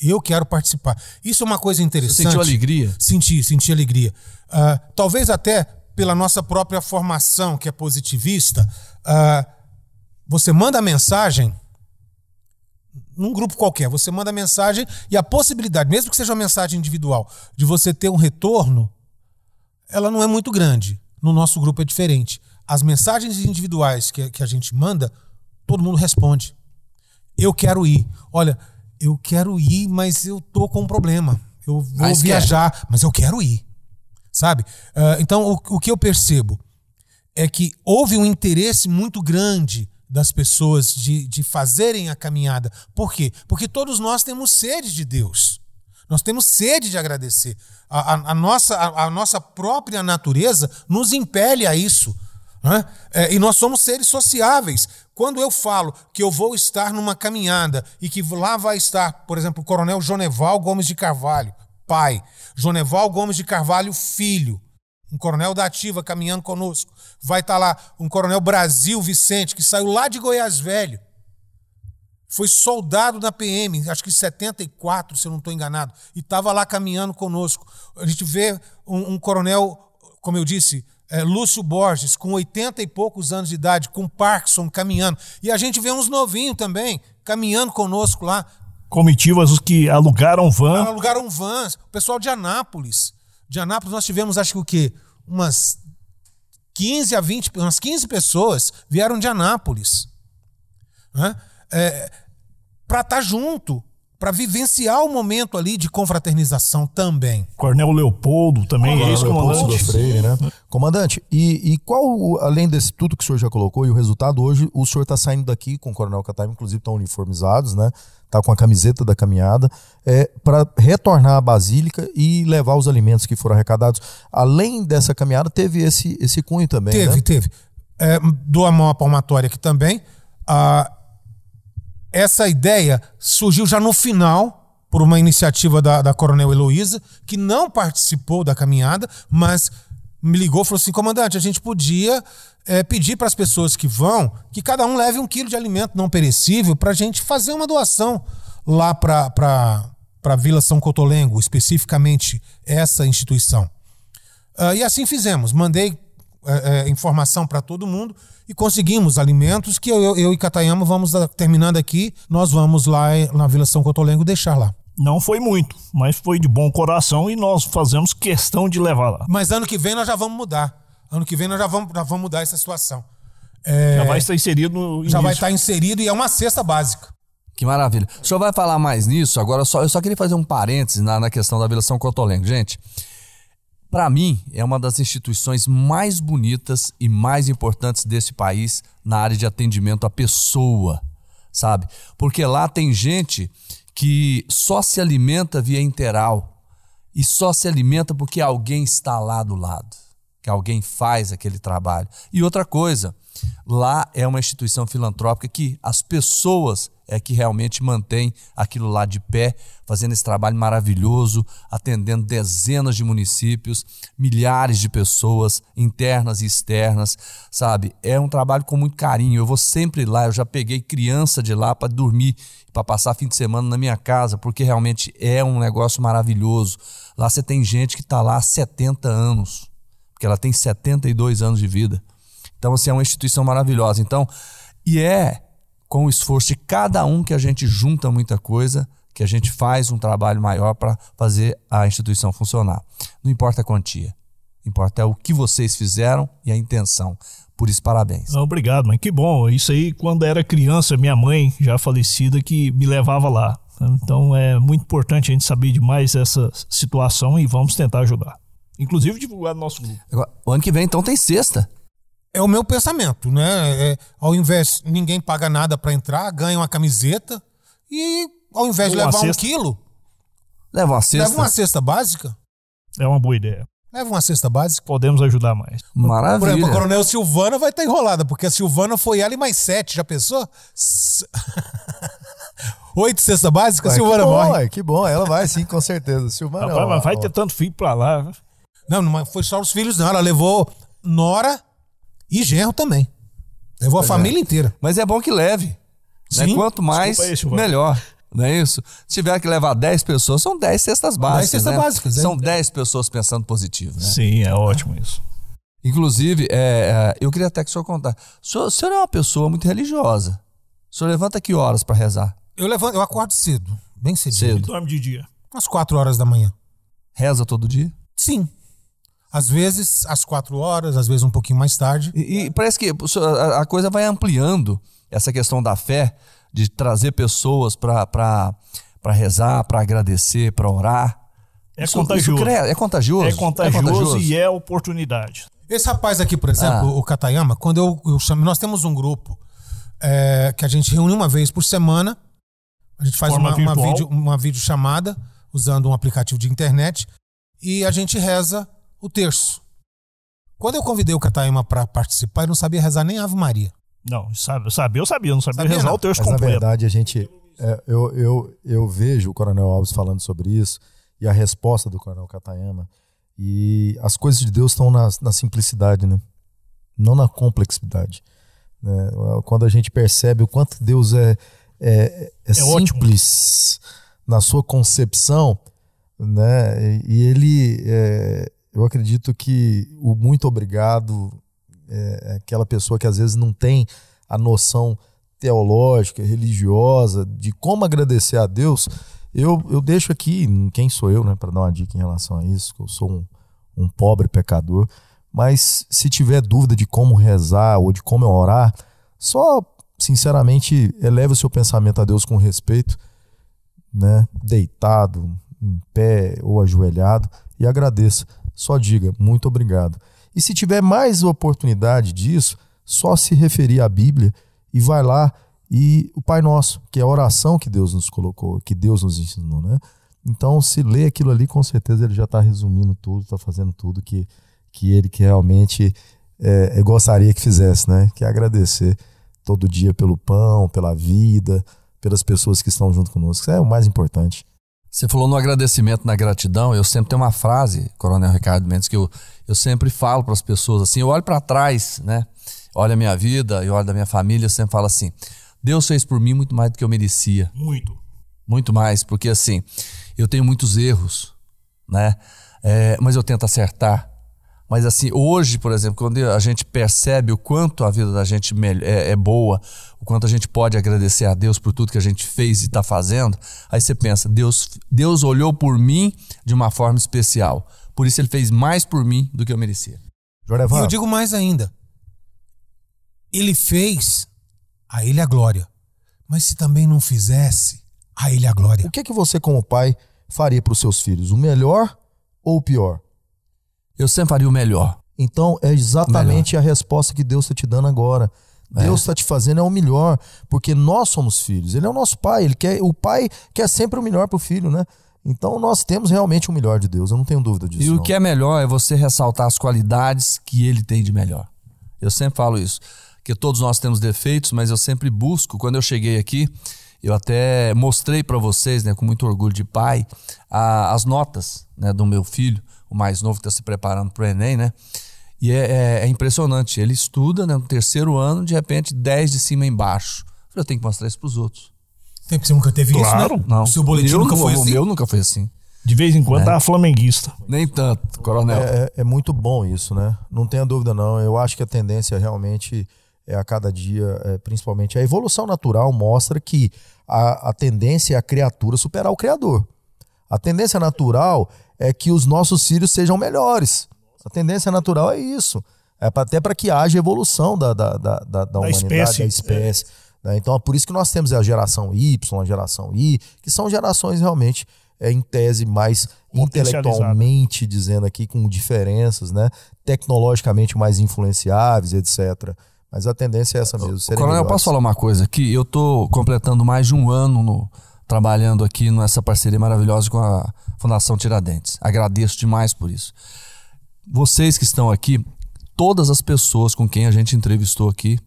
Eu quero participar. Isso é uma coisa interessante. sentiu alegria? Senti, senti alegria. Ah, talvez até pela nossa própria formação, que é positivista, ah, você manda a mensagem num grupo qualquer, você manda a mensagem e a possibilidade, mesmo que seja uma mensagem individual, de você ter um retorno, ela não é muito grande. No nosso grupo é diferente. As mensagens individuais que, que a gente manda, todo mundo responde. Eu quero ir. Olha, eu quero ir, mas eu tô com um problema. Eu vou Mas quer. viajar, mas eu quero ir. Sabe? Ah, então, o, o que eu percebo é que houve um interesse muito grande das pessoas de, de fazerem a caminhada. Por quê? Porque todos nós temos sede de Deus. Nós temos sede de agradecer. A, a- a nossa, a, a nossa própria natureza nos impele a isso. né? É, e nós somos seres sociáveis. Quando eu falo que eu vou estar numa caminhada e que lá vai estar, por exemplo, o coronel Joneval Gomes de Carvalho, pai, Joneval Gomes de Carvalho, filho, um coronel da ativa caminhando conosco. Vai estar lá um coronel Brasil Vicente, que saiu lá de Goiás Velho. foi soldado da PM, acho que 74, se eu não estou enganado, e estava lá caminhando conosco. A gente vê um, um coronel, como eu disse, é, Lúcio Borges, com 80 e poucos anos de idade, com Parkinson caminhando. E a gente vê uns novinhos também caminhando conosco lá. Comitivas que alugaram van. Alugaram vans. O pessoal de Anápolis. De Anápolis nós tivemos, acho que o quê? Umas 15 a 20, umas 15 pessoas vieram de Anápolis. Né? É, para estar tá junto, para vivenciar o momento ali de confraternização também. Coronel Leopoldo também, é ex-comandante. Freire, né? Comandante, e, e qual, além desse tudo que o senhor já colocou e o resultado, hoje o senhor está saindo daqui com o Coronel Cataim, inclusive estão uniformizados, né? Tá com a camiseta da caminhada, é, para retornar à Basílica e levar os alimentos que foram arrecadados. Além dessa caminhada, teve esse, esse cunho também. Teve, né? teve. É, dou a mão à palmatória aqui também. Ah, essa ideia surgiu já no final, por uma iniciativa da, da Coronel Heloísa, que não participou da caminhada, mas me ligou e falou assim: comandante, a gente podia é, pedir para as pessoas que vão que cada um leve um quilo de alimento não perecível para a gente fazer uma doação lá para a Vila São Cotolengo, especificamente essa instituição. Uh, e assim fizemos. Mandei é, é, informação para todo mundo e conseguimos alimentos que eu, eu e Catayama vamos, terminando aqui, nós vamos lá na Vila São Cotolengo deixar lá. Não foi muito, mas foi de bom coração e nós fazemos questão de levar lá. Mas ano que vem nós já vamos mudar. Ano que vem nós já vamos, já vamos mudar essa situação. É, já vai estar inserido no início. Já vai estar inserido e é uma cesta básica. Que maravilha. O senhor vai falar mais nisso, agora só, eu só queria fazer um parênteses na, na questão da Vila São Cotolengo. Gente, para mim, é uma das instituições mais bonitas e mais importantes desse país na área de atendimento à pessoa, sabe? Porque lá tem gente que só se alimenta via interal e só se alimenta porque alguém está lá do lado, que alguém faz aquele trabalho. E outra coisa, lá é uma instituição filantrópica que as pessoas é que realmente mantém aquilo lá de pé, fazendo esse trabalho maravilhoso, atendendo dezenas de municípios, milhares de pessoas, internas e externas, sabe? É um trabalho com muito carinho. Eu vou sempre lá, eu já peguei criança de lá para dormir, para passar fim de semana na minha casa, porque realmente é um negócio maravilhoso. Lá você tem gente que está lá há 70 anos, porque ela tem 72 anos de vida. Então, assim, é uma instituição maravilhosa. Então, e é com o esforço de cada um que a gente junta muita coisa, que a gente faz um trabalho maior para fazer a instituição funcionar. Não importa a quantia, importa é o que vocês fizeram e a intenção. Por isso, parabéns. Obrigado, mãe. Que bom. Isso aí, quando era criança, minha mãe, já falecida, que me levava lá. Então é muito importante a gente saber demais essa situação e vamos tentar ajudar. Inclusive divulgar no nosso grupo. O ano que vem, então, tem sexta é o meu pensamento, né? É, ao invés ninguém paga nada para entrar, ganha uma camiseta e ao invés de levar cesta. um quilo, leva uma cesta. Leva uma cesta básica. É uma boa ideia. Leva uma cesta básica. Podemos ajudar mais. Maravilha. Por exemplo, a Coronel Silvana vai estar enrolada, porque a Silvana foi ela e mais sete, já pensou? Oito cesta básica, a Silvana que bom, morre. Que bom, ela vai sim, com certeza. Silvana Rapaz, mas vai ter tanto filho pra lá. Não, não foi só os filhos, não. Ela levou Nora, e genro também. Levou pois a família é. inteira. Mas é bom que leve. Né? Quanto mais, aí, melhor. Não é isso? Se tiver que levar 10 pessoas, são 10 cestas básicas. 10 cestas né? básicas. É. São 10 pessoas pensando positivo. Né? Sim, é ótimo isso. Inclusive, é, é, eu queria até que o senhor contasse. O senhor, o senhor é uma pessoa muito religiosa. O senhor levanta que horas para rezar? Eu levanto, eu acordo cedo, bem cedo. Cedo. Dorme de dia. Umas 4 horas da manhã. Reza todo dia? Sim. Às vezes às quatro horas, às vezes um pouquinho mais tarde. E, e parece que a coisa vai ampliando essa questão da fé, de trazer pessoas para rezar, para agradecer, para orar. É isso, contagioso. Isso é contagioso. É contagioso. É contagioso e é oportunidade. Esse rapaz aqui, por exemplo, ah. o Katayama, quando eu, eu chamo, nós temos um grupo é, que a gente reúne uma vez por semana. A gente faz uma, uma, vídeo, uma videochamada usando um aplicativo de internet e a gente reza o terço. Quando eu convidei o Cataíma para participar, ele não sabia rezar nem Ave Maria. Não, sabe, sabia, eu sabia, não sabia, sabia rezar não. o terço Mas, completo. Na verdade, a gente. É, eu, eu, eu vejo o Coronel Alves falando sobre isso e a resposta do Coronel Catayama. E as coisas de Deus estão na, na simplicidade, né? Não na complexidade. Né? Quando a gente percebe o quanto Deus é, é, é, é simples ótimo. na sua concepção, né? E ele, é, eu acredito que o muito obrigado é, é aquela pessoa que às vezes não tem a noção teológica, religiosa, de como agradecer a Deus. Eu, eu deixo aqui, quem sou eu, né, para dar uma dica em relação a isso, que eu sou um, um pobre pecador. Mas se tiver dúvida de como rezar ou de como orar, só sinceramente eleve o seu pensamento a Deus com respeito, né? Deitado, em pé ou ajoelhado e agradeça. Só diga muito obrigado. E se tiver mais oportunidade disso, só se referir à Bíblia e vai lá e o Pai Nosso, que é a oração que Deus nos colocou, que Deus nos ensinou, né? Então, se lê aquilo ali, com certeza ele já está resumindo tudo, está fazendo tudo que, que ele que realmente é, gostaria que fizesse, né? Que é agradecer todo dia pelo pão, pela vida, pelas pessoas que estão junto conosco. Isso é o mais importante. Você falou no agradecimento, na gratidão. Eu sempre tenho uma frase, Coronel Ricardo Mendes, que eu, eu sempre falo para as pessoas assim. Eu olho para trás, né? Olho a minha vida, eu olho da minha família, eu sempre falo assim: Deus fez por mim muito mais do que eu merecia. Muito. Muito mais, porque assim, eu tenho muitos erros, né? É, mas eu tento acertar. Mas assim, hoje, por exemplo, quando a gente percebe o quanto a vida da gente é, é boa, o quanto a gente pode agradecer a Deus por tudo que a gente fez e está fazendo, aí você pensa, Deus, Deus olhou por mim de uma forma especial. Por isso ele fez mais por mim do que eu merecia. E eu digo mais ainda. Ele fez, a ele a glória. Mas se também não fizesse, a ele a glória. O que, é que você, como pai, faria para os seus filhos? O melhor ou o pior? Eu sempre faria o melhor. Então é exatamente melhor. a resposta que Deus está te dando agora. É. Deus está te fazendo é o melhor, porque nós somos filhos. Ele é o nosso pai. Ele quer, o pai quer sempre o melhor para o filho, né? Então nós temos realmente o melhor de Deus. Eu não tenho dúvida disso. E não. o que é melhor é você ressaltar as qualidades que Ele tem de melhor. Eu sempre falo isso, que todos nós temos defeitos, mas eu sempre busco. Quando eu cheguei aqui, eu até mostrei para vocês, né, com muito orgulho de pai, a, as notas né, do meu filho o mais novo que está se preparando para o Enem, né? E é, é, é, impressionante. Ele estuda né, no terceiro ano, de repente, 10 de cima embaixo. Eu falei, eu tenho que mostrar isso para os outros. Tem você nunca teve claro. isso, né? Não. O seu boletim eu, nunca foi assim? O meu nunca foi assim. De vez em quando é. tá flamenguista. Nem tanto, coronel. É, é, é, muito bom isso, né? Não tenha dúvida, não. Eu acho que a tendência realmente é a cada dia, é, principalmente a evolução natural, mostra que a, a tendência é a criatura superar o Criador. A tendência natural é que os nossos filhos sejam melhores. A tendência natural é isso. É até para que haja evolução da, da, da, da, da humanidade, espécie. da espécie. É. Então é por isso que nós temos a geração Y, a geração I, que são gerações realmente, é, em tese, mais intelectualmente, dizendo aqui, com diferenças, né? tecnologicamente mais influenciáveis, etc. Mas a tendência é essa mesmo. Coronel, eu posso falar uma coisa aqui? Eu estou completando mais de um ano no, trabalhando aqui nessa parceria maravilhosa com a Fundação Tiradentes. Agradeço demais por isso. Vocês que estão aqui, todas as pessoas com quem a gente entrevistou aqui,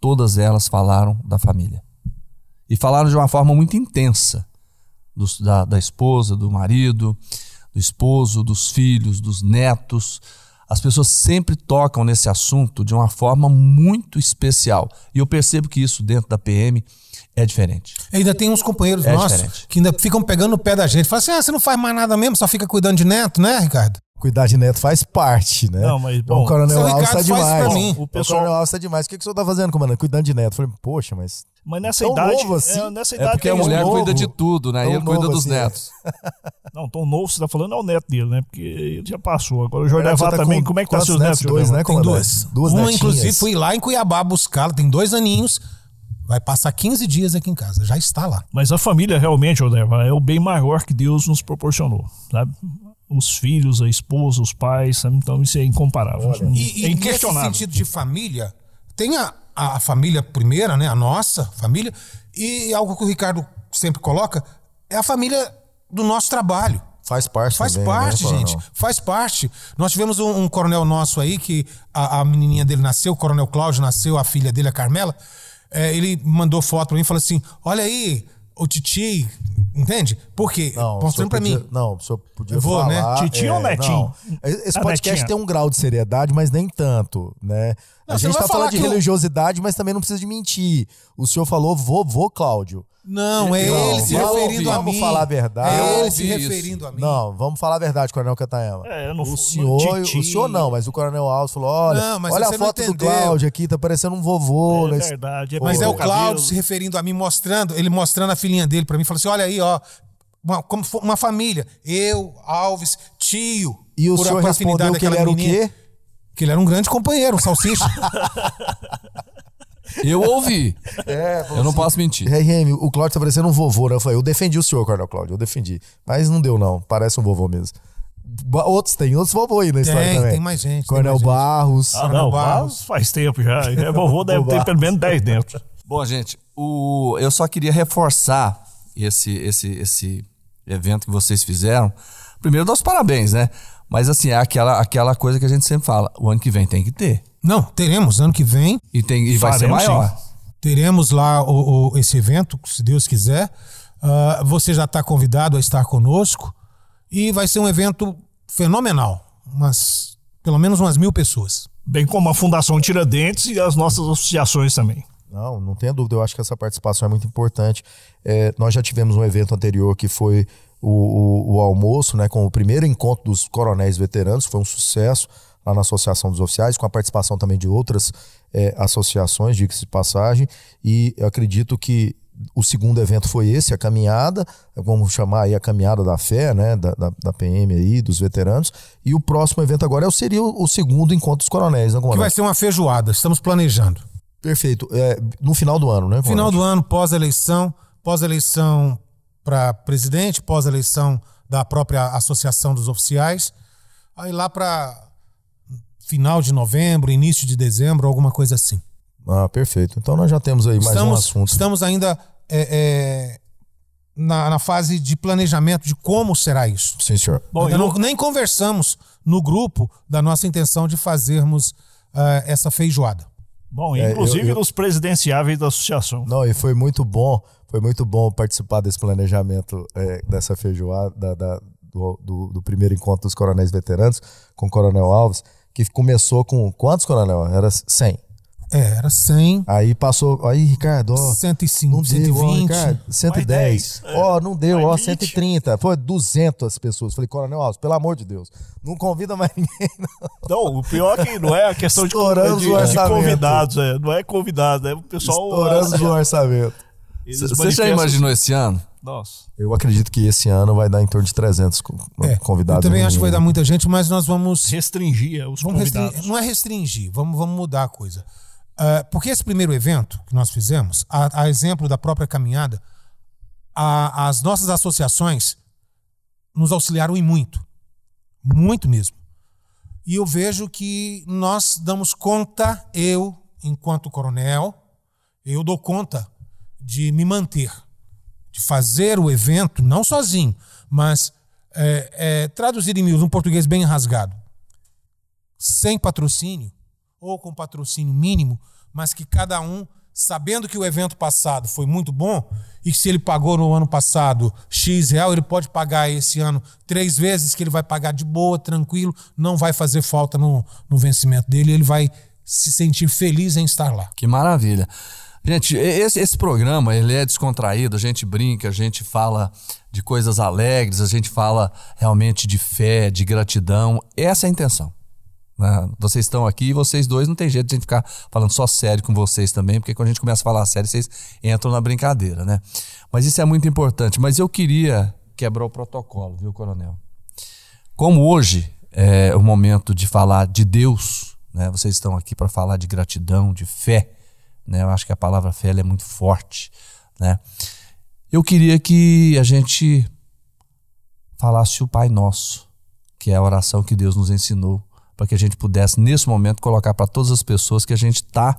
todas elas falaram da família. E falaram de uma forma muito intensa. Dos, da, da esposa, do marido, do esposo, dos filhos, dos netos. As pessoas sempre tocam nesse assunto de uma forma muito especial. E eu percebo que isso dentro da PM é diferente. Ainda tem uns companheiros é nossos diferente. que ainda ficam pegando o pé da gente. Falam assim: ah, você não faz mais nada mesmo, só fica cuidando de neto, né, Ricardo? Cuidar de neto faz parte, né? Não, mas bom, o Coronel Alves está demais. Mim. O, pessoal... o Coronel Alves está demais. O que, que o senhor está fazendo, comandante? Cuidando de neto. Eu falei, poxa, mas. Mas nessa idade. Novo assim? é, nessa idade. É porque a mulher novo, cuida de tudo, né? E ele cuida dos assim, é. netos. É. Não, tão novo, você está falando, é o neto dele, né? Porque ele já passou. Agora o Jorge tá também, como é que tá seus netos? Dois, né? Tem duas. Duas Uma, netinhas. inclusive, fui lá em Cuiabá buscá-la, tem dois aninhos Vai passar 15 dias aqui em casa, já está lá. Mas a família realmente, Odeva, é o bem maior que Deus nos proporcionou, sabe? Os filhos, a esposa, os pais, sabe? então isso é incomparável. Olha, e, é inquestionável. nesse sentido de família, tem a, a família primeira, né? A nossa família, e algo que o Ricardo sempre coloca, é a família do nosso trabalho. Faz parte Faz também, né, parte, né, gente. Faz parte. Nós tivemos um, um coronel nosso aí, que a, a, menininha dele nasceu, o coronel Cláudio nasceu, a filha dele, a Carmela é, ele mandou foto pra mim e falou assim: olha aí, o Titi, entende? Por quê? Não, Mostrando pra podia, mim. Não, o senhor podia vou, falar... né? Titi é, ou Netinho? Não. Esse podcast tem um grau de seriedade, mas nem tanto, né? A gente tá falando de religiosidade, mas também não precisa de mentir. O senhor falou vovô Cláudio. Não, é não, ele se referindo a mim. Vamos falar a verdade. É ele se referindo a mim. Não, vamos falar a verdade, Coronel Catayama. É, não, o senhor, o senhor não, mas o Coronel Alves falou: olha, não, olha a foto do Cláudio aqui, tá parecendo um vovô. É nesse... verdade. É mas é o Cláudio se referindo a mim, mostrando, ele mostrando a filhinha dele para mim, falou assim: olha aí, ó, uma, como uma família. Eu, Alves, tio. E o senhor respondeu que ele era menina, o quê? Que ele era um grande companheiro, um salsicha. Eu ouvi. É, eu não posso mentir. RM, o Cláudio tá parecendo um vovô, né? Eu falei, eu defendi o senhor, Coronel Cláudio, eu defendi. Mas não deu, não. Parece um vovô mesmo. Outros tem, outros vovô aí na história tem, também. Tem mais gente. Coronel mais Barros. Ah, não, Barros faz tempo já. É vovô deve ter pelo menos 10 dentro. Bom, gente, o, eu só queria reforçar esse, esse, esse evento que vocês fizeram. Primeiro, dar os parabéns, né? Mas assim, é aquela, aquela coisa que a gente sempre fala: o ano que vem tem que ter. Não, teremos ano que vem. E, tem, e vai ser maior. Sim. Teremos lá o, o, esse evento, se Deus quiser. Uh, você já está convidado a estar conosco. E vai ser um evento fenomenal. Umas, pelo menos umas mil pessoas. Bem como a Fundação Tiradentes e as nossas associações também. Não, não tenha dúvida. Eu acho que essa participação é muito importante. É, nós já tivemos um evento anterior que foi o, o, o, almoço, né, com o primeiro encontro dos coronéis veteranos, foi um sucesso lá na Associação dos Oficiais, com a participação também de outras é, associações, diga-se de passagem, e eu acredito que o segundo evento foi esse, a caminhada, vamos chamar aí a caminhada da fé, né, da, da, da PM aí, dos veteranos, e o próximo evento agora é, seria o, o segundo encontro dos coronéis, né, Que vai ser uma feijoada, estamos planejando. Perfeito, é, no final do ano, né? Final do ano, pós-eleição, pós-eleição para presidente, pós-eleição da própria Associação dos Oficiais, aí lá para final de novembro, início de dezembro, alguma coisa assim. Ah, perfeito. Então nós já temos aí mais estamos, um assunto. Estamos ainda é, é, na, na, fase de planejamento de como será isso. Sim, senhor. Bom, eu... não, nem conversamos no grupo da nossa intenção de fazermos uh, essa feijoada. Bom, inclusive é, eu, eu... nos presidenciáveis da associação. Não, e foi muito bom, foi muito bom participar desse planejamento é, dessa feijoada, da, da, do, do, do, primeiro encontro dos coronéis veteranos com o Coronel Alves que começou com quantos, coronel? Era 100. É, era 100. Aí passou. Aí, Ricardo, ó. 105, não 120. Deu, ó, Ricardo, 110. Ó, não deu, ó, 130. Foi 200 pessoas. Falei, Coronel Alves, pelo amor de Deus, não convida mais ninguém, não. Não, o pior é que não é a questão de, de, de convidados, é, não é convidado, é o pessoal. Estouramos o orçamento. Você já imaginou esse ano? Nossa. Eu acredito que esse ano vai dar em torno de 300 é, convidados. Eu também acho que vai dar muita gente, mas nós vamos. Restringir os vamos convidados. Restringir, não é restringir, vamos, vamos mudar a coisa. Uh, porque esse primeiro evento que nós fizemos, a, a exemplo da própria caminhada, a, as nossas associações nos auxiliaram em muito. Muito mesmo. E eu vejo que nós damos conta, eu, enquanto coronel, eu dou conta de me manter de fazer o evento, não sozinho, mas é, é, traduzir em miúdos, um português bem rasgado, sem patrocínio, ou com patrocínio mínimo, mas que cada um, sabendo que o evento passado foi muito bom, e que se ele pagou no ano passado X real, ele pode pagar esse ano três vezes, que ele vai pagar de boa, tranquilo, não vai fazer falta no, no vencimento dele, ele vai se sentir feliz em estar lá. Que maravilha. Gente, esse, esse programa ele é descontraído, a gente brinca, a gente fala de coisas alegres, a gente fala realmente de fé, de gratidão. Essa é a intenção. Né? Vocês estão aqui e vocês dois não tem jeito de a gente ficar falando só sério com vocês também, porque quando a gente começa a falar sério, vocês entram na brincadeira, né? Mas isso é muito importante. Mas eu queria quebrar o protocolo, viu, coronel? Como hoje é o momento de falar de Deus, né? Vocês estão aqui para falar de gratidão, de fé. Né? Eu acho que a palavra fé é muito forte. Né? Eu queria que a gente falasse o Pai Nosso, que é a oração que Deus nos ensinou, para que a gente pudesse, nesse momento, colocar para todas as pessoas que a gente está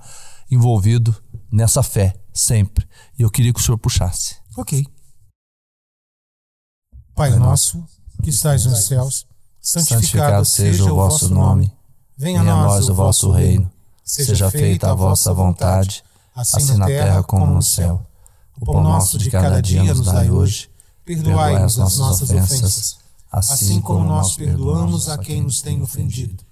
envolvido nessa fé, sempre. E eu queria que o senhor puxasse. Ok. Pai nosso, que estais nos céus, santificado, santificado seja o vosso nome. Venha a nós o vosso reino seja feita a vossa vontade, assim, assim na terra como no céu. O pão nosso de cada dia nos dai hoje. Perdoai-nos as nossas ofensas, assim, assim como nós perdoamos a quem nos tem ofendido.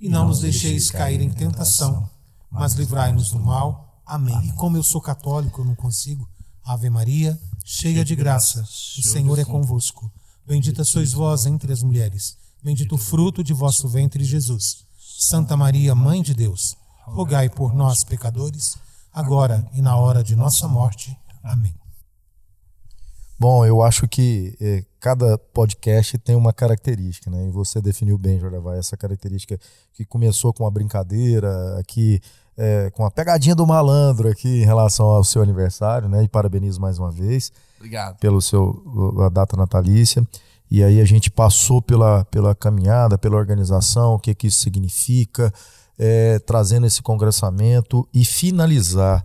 E não nos deixeis cair em tentação, mas livrai-nos do mal. Amém. E como eu sou católico, eu não consigo. Ave Maria, cheia de graça, o Senhor é convosco. Bendita sois vós entre as mulheres. Bendito o fruto de vosso ventre, Jesus. Santa Maria, Mãe de Deus, rogai por nós, pecadores, agora e na hora de nossa morte. Amém. Bom, eu acho que é, cada podcast tem uma característica, né? E você definiu bem, Jordavai, essa característica que começou com uma brincadeira, aqui é, com a pegadinha do malandro aqui em relação ao seu aniversário, né? E parabenizo mais uma vez. Obrigado. Pelo seu a data natalícia. E aí a gente passou pela, pela caminhada, pela organização, o que, que isso significa, é, trazendo esse congressamento e finalizar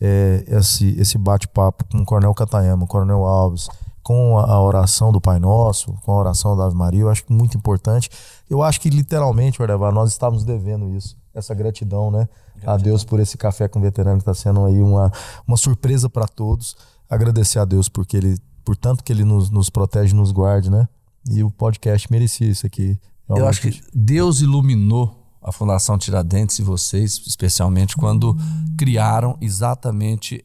é, esse, esse bate-papo com o Coronel Catayama, o Coronel Alves, com a, a, oração do Pai Nosso, com a oração da Ave Maria, eu acho muito importante. Eu acho que literalmente, Ordevar, nós estávamos devendo isso, essa gratidão, né? Gratidão. A Deus por esse café com veterano que está sendo aí uma, uma surpresa para todos. Agradecer a Deus porque ele, por tanto que ele nos, nos protege, nos guarde, né? E o podcast merecia isso aqui. Realmente. Eu acho que Deus iluminou a Fundação Tiradentes e vocês, especialmente, quando criaram exatamente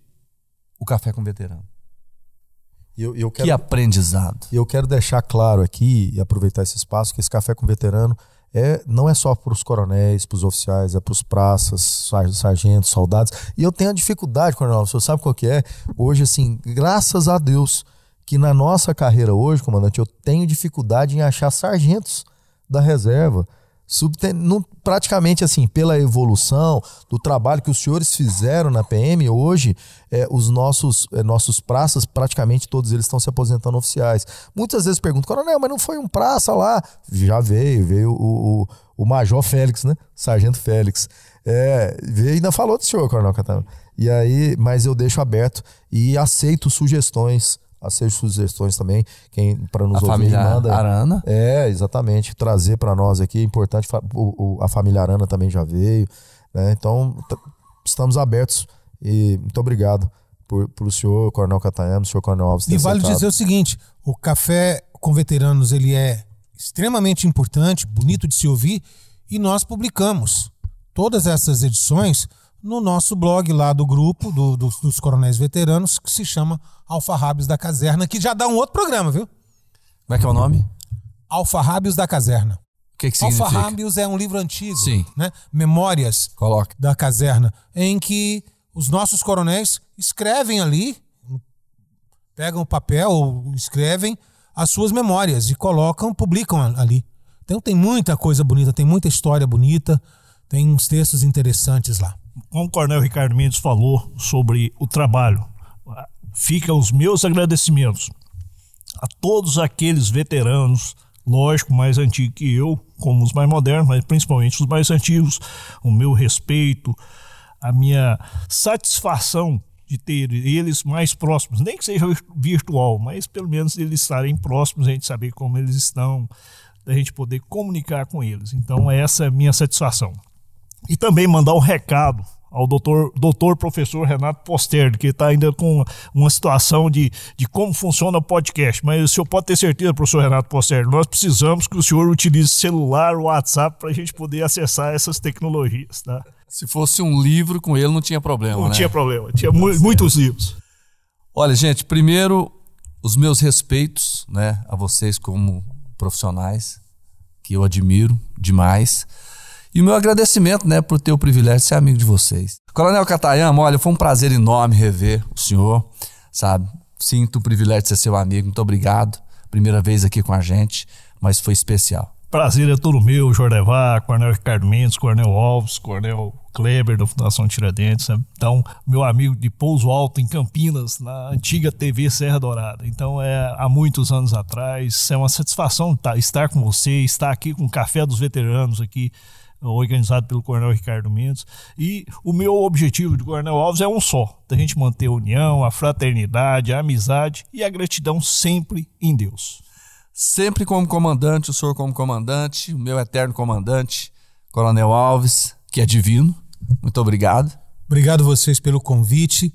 o Café com Veterano. Eu, eu quero, que aprendizado. E eu quero deixar claro aqui e aproveitar esse espaço que esse Café com Veterano é, não é só para os coronéis, para os oficiais, é para os praças, sargentos, soldados. E eu tenho a dificuldade, coronel, você sabe qual que é? Hoje, assim, graças a Deus que na nossa carreira hoje, comandante, eu tenho dificuldade em achar sargentos da reserva subten praticamente assim, pela evolução do trabalho que os senhores fizeram na PM, hoje é, os nossos, é, nossos praças, praticamente todos eles estão se aposentando oficiais. Muitas vezes perguntam, coronel, mas não foi um praça lá? Já veio, veio o, o, o Major Félix, né? Sargento Félix. É, veio e ainda falou do senhor, Coronel Catano. E aí, mas eu deixo aberto e aceito sugestões aceito sugestões também. Quem para nos a ouvir família manda. Arana. É, exatamente. Trazer para nós aqui é importante. O, o, a família Arana também já veio. Né? Então, estamos abertos. E muito obrigado por, por senhor Coronel Catayama, o senhor Coronel Alves. E vale dizer o seguinte: o café com veteranos ele é extremamente importante, bonito de se ouvir, e nós publicamos todas essas edições no nosso blog lá do grupo do, do, dos coronéis veteranos, que se chama Alfarrábios da Caserna, que já dá um outro programa, viu? Como é que é o nome? Alfarrábios da Caserna. O que, que significa? Alfarrábios é um livro antigo, Sim. né? Memórias da Caserna, em que os nossos coronéis escrevem ali, pegam o papel, escrevem as suas memórias e colocam, publicam ali. Então tem muita coisa bonita, tem muita história bonita, tem uns textos interessantes lá como o Coronel Ricardo Mendes falou sobre o trabalho, ficam os meus agradecimentos a todos aqueles veteranos, lógico, mais antigos que eu, como os mais modernos, mas principalmente os mais antigos, o meu respeito, a minha satisfação de ter eles mais próximos, nem que seja virtual, mas pelo menos eles estarem próximos, a gente saber como eles estão, da gente poder comunicar com eles. Então, essa é a minha satisfação. E também mandar um recado ao doutor, doutor professor Renato Poster, que está ainda com uma situação de, de como funciona o podcast. Mas o senhor pode ter certeza, professor Renato Poster, nós precisamos que o senhor utilize celular, WhatsApp, para a gente poder acessar essas tecnologias. Tá? Se fosse um livro com ele, não tinha problema. Não né? tinha problema, tinha mu muitos livros. Olha, gente, primeiro, os meus respeitos né, a vocês como profissionais, que eu admiro demais. E o meu agradecimento, né, por ter o privilégio de ser amigo de vocês. Coronel Catayama, olha, foi um prazer enorme rever o senhor, sabe? Sinto o privilégio de ser seu amigo, muito obrigado. Primeira vez aqui com a gente, mas foi especial. Prazer é todo meu, Jordevar, Coronel Ricardo Mendes, Coronel Alves, Coronel Kleber da Fundação Tiradentes. Né? Então, meu amigo de Pouso Alto, em Campinas, na antiga TV Serra Dourada. Então, é há muitos anos atrás. É uma satisfação tá, estar com você, estar aqui com o Café dos Veteranos aqui organizado pelo Coronel Ricardo Mendes. E o meu objetivo de Coronel Alves é um só: da gente manter a união, a fraternidade, a amizade e a gratidão sempre em Deus. Sempre como comandante, o senhor como comandante, o meu eterno comandante, Coronel Alves, que é divino. Muito obrigado. Obrigado vocês pelo convite.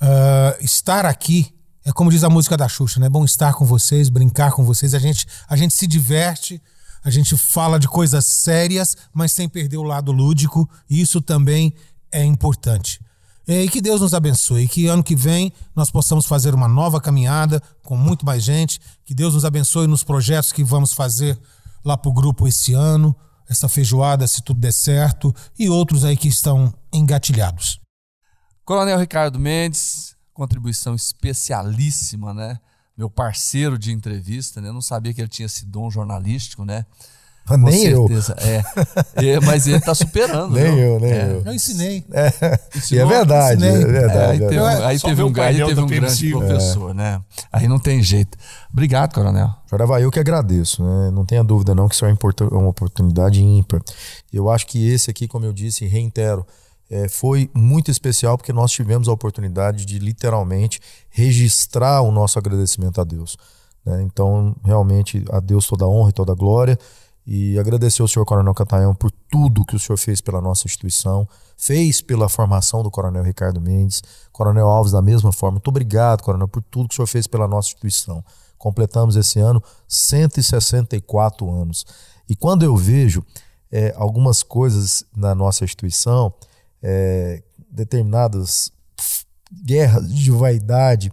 Uh, estar aqui é como diz a música da Xuxa, né? É bom estar com vocês, brincar com vocês. A gente, a gente se diverte a gente fala de coisas sérias, mas sem perder o lado lúdico. E isso também é importante. E que Deus nos abençoe. Que ano que vem nós possamos fazer uma nova caminhada com muito mais gente. Que Deus nos abençoe nos projetos que vamos fazer lá para o grupo esse ano. Essa feijoada, se tudo der certo. E outros aí que estão engatilhados. Coronel Ricardo Mendes, contribuição especialíssima, né? Meu parceiro de entrevista, né? Eu não sabia que ele tinha esse dom jornalístico, né? Com nem certeza. eu. É. é. Mas ele está superando. nem eu, nem é. eu. Eu ensinei. É. E é verdade, é verdade. aí teve, aí teve um, aí teve um grande professor, né? Aí não tem jeito. Obrigado, coronel. Jorava, eu que agradeço, né? Não tenha dúvida não que isso é uma oportunidade ímpar. Eu acho que esse aqui, como eu disse, reitero, é, foi muito especial porque nós tivemos a oportunidade de literalmente registrar o nosso agradecimento a Deus. Né? Então, realmente, a Deus toda a honra e toda a glória. E agradecer ao senhor Coronel Cataião por tudo que o senhor fez pela nossa instituição, fez pela formação do Coronel Ricardo Mendes, Coronel Alves da mesma forma. Muito obrigado, Coronel, por tudo que o senhor fez pela nossa instituição. Completamos esse ano 164 anos. E quando eu vejo é, algumas coisas na nossa instituição, é, determinadas guerras de vaidade,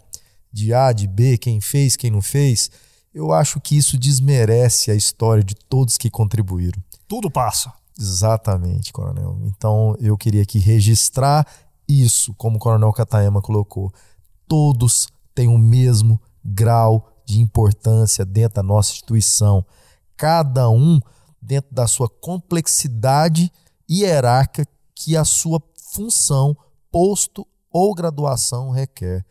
de A, de B, quem fez, quem não fez, eu acho que isso desmerece a história de todos que contribuíram. Tudo passa. Exatamente, coronel. Então eu queria aqui registrar isso, como o coronel Katayama colocou. Todos têm o mesmo grau de importância dentro da nossa instituição. Cada um dentro da sua complexidade hierárquica que a sua função, posto ou graduação requer.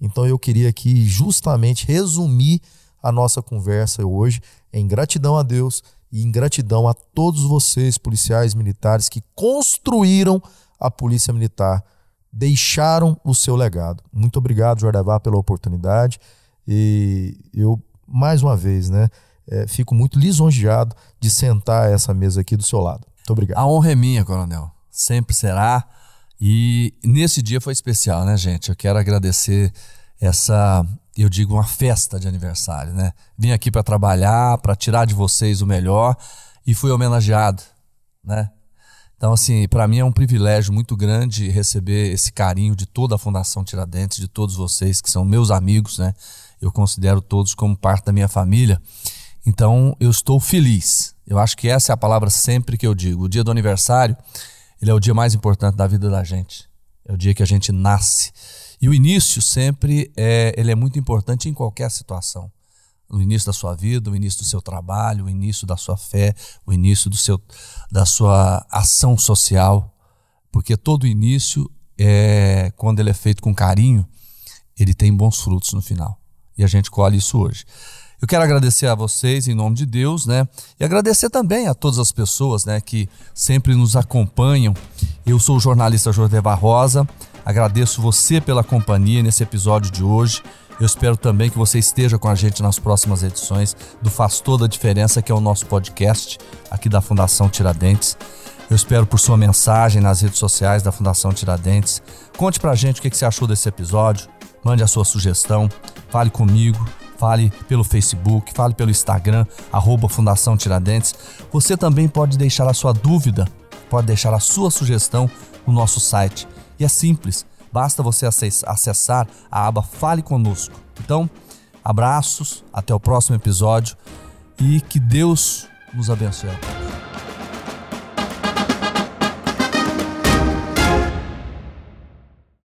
Então eu queria aqui justamente resumir a nossa conversa hoje em gratidão a Deus e em gratidão a todos vocês, policiais militares, que construíram a Polícia Militar, deixaram o seu legado. Muito obrigado, Jordavá, pela oportunidade. E eu, mais uma vez, né, é, fico muito lisonjeado de sentar essa mesa aqui do seu lado. Muito obrigado. A honra é minha, coronel sempre será. E nesse dia foi especial, né, gente? Eu quero agradecer essa, eu digo, uma festa de aniversário, né? Vim aqui para trabalhar, para tirar de vocês o melhor e fui homenageado, né? Então, assim, para mim é um privilégio muito grande receber esse carinho de toda a Fundação Tiradentes, de todos vocês que são meus amigos, né? Eu considero todos como parte da minha família. Então, eu estou feliz. Eu acho que essa é a palavra sempre que eu digo. O dia do aniversário ele é o dia mais importante da vida da gente. É o dia que a gente nasce. E o início sempre é, ele é muito importante em qualquer situação. O início da sua vida, o início do seu trabalho, o início da sua fé, o início do seu, da sua ação social. Porque todo início, é, quando ele é feito com carinho, ele tem bons frutos no final. E a gente colhe isso hoje. Eu quero agradecer a vocês em nome de Deus, né? E agradecer também a todas as pessoas, né, que sempre nos acompanham. Eu sou o jornalista José Barrosa. Agradeço você pela companhia nesse episódio de hoje. Eu espero também que você esteja com a gente nas próximas edições do Faz Toda a Diferença, que é o nosso podcast aqui da Fundação Tiradentes. Eu espero por sua mensagem nas redes sociais da Fundação Tiradentes. Conte pra gente o que você achou desse episódio. Mande a sua sugestão. Fale comigo fale pelo Facebook, fale pelo Instagram, arroba Fundação Tiradentes. Você também pode deixar a sua dúvida, pode deixar a sua sugestão no nosso site. E é simples, basta você acessar a aba Fale Conosco. Então, abraços, até o próximo episódio e que Deus nos abençoe.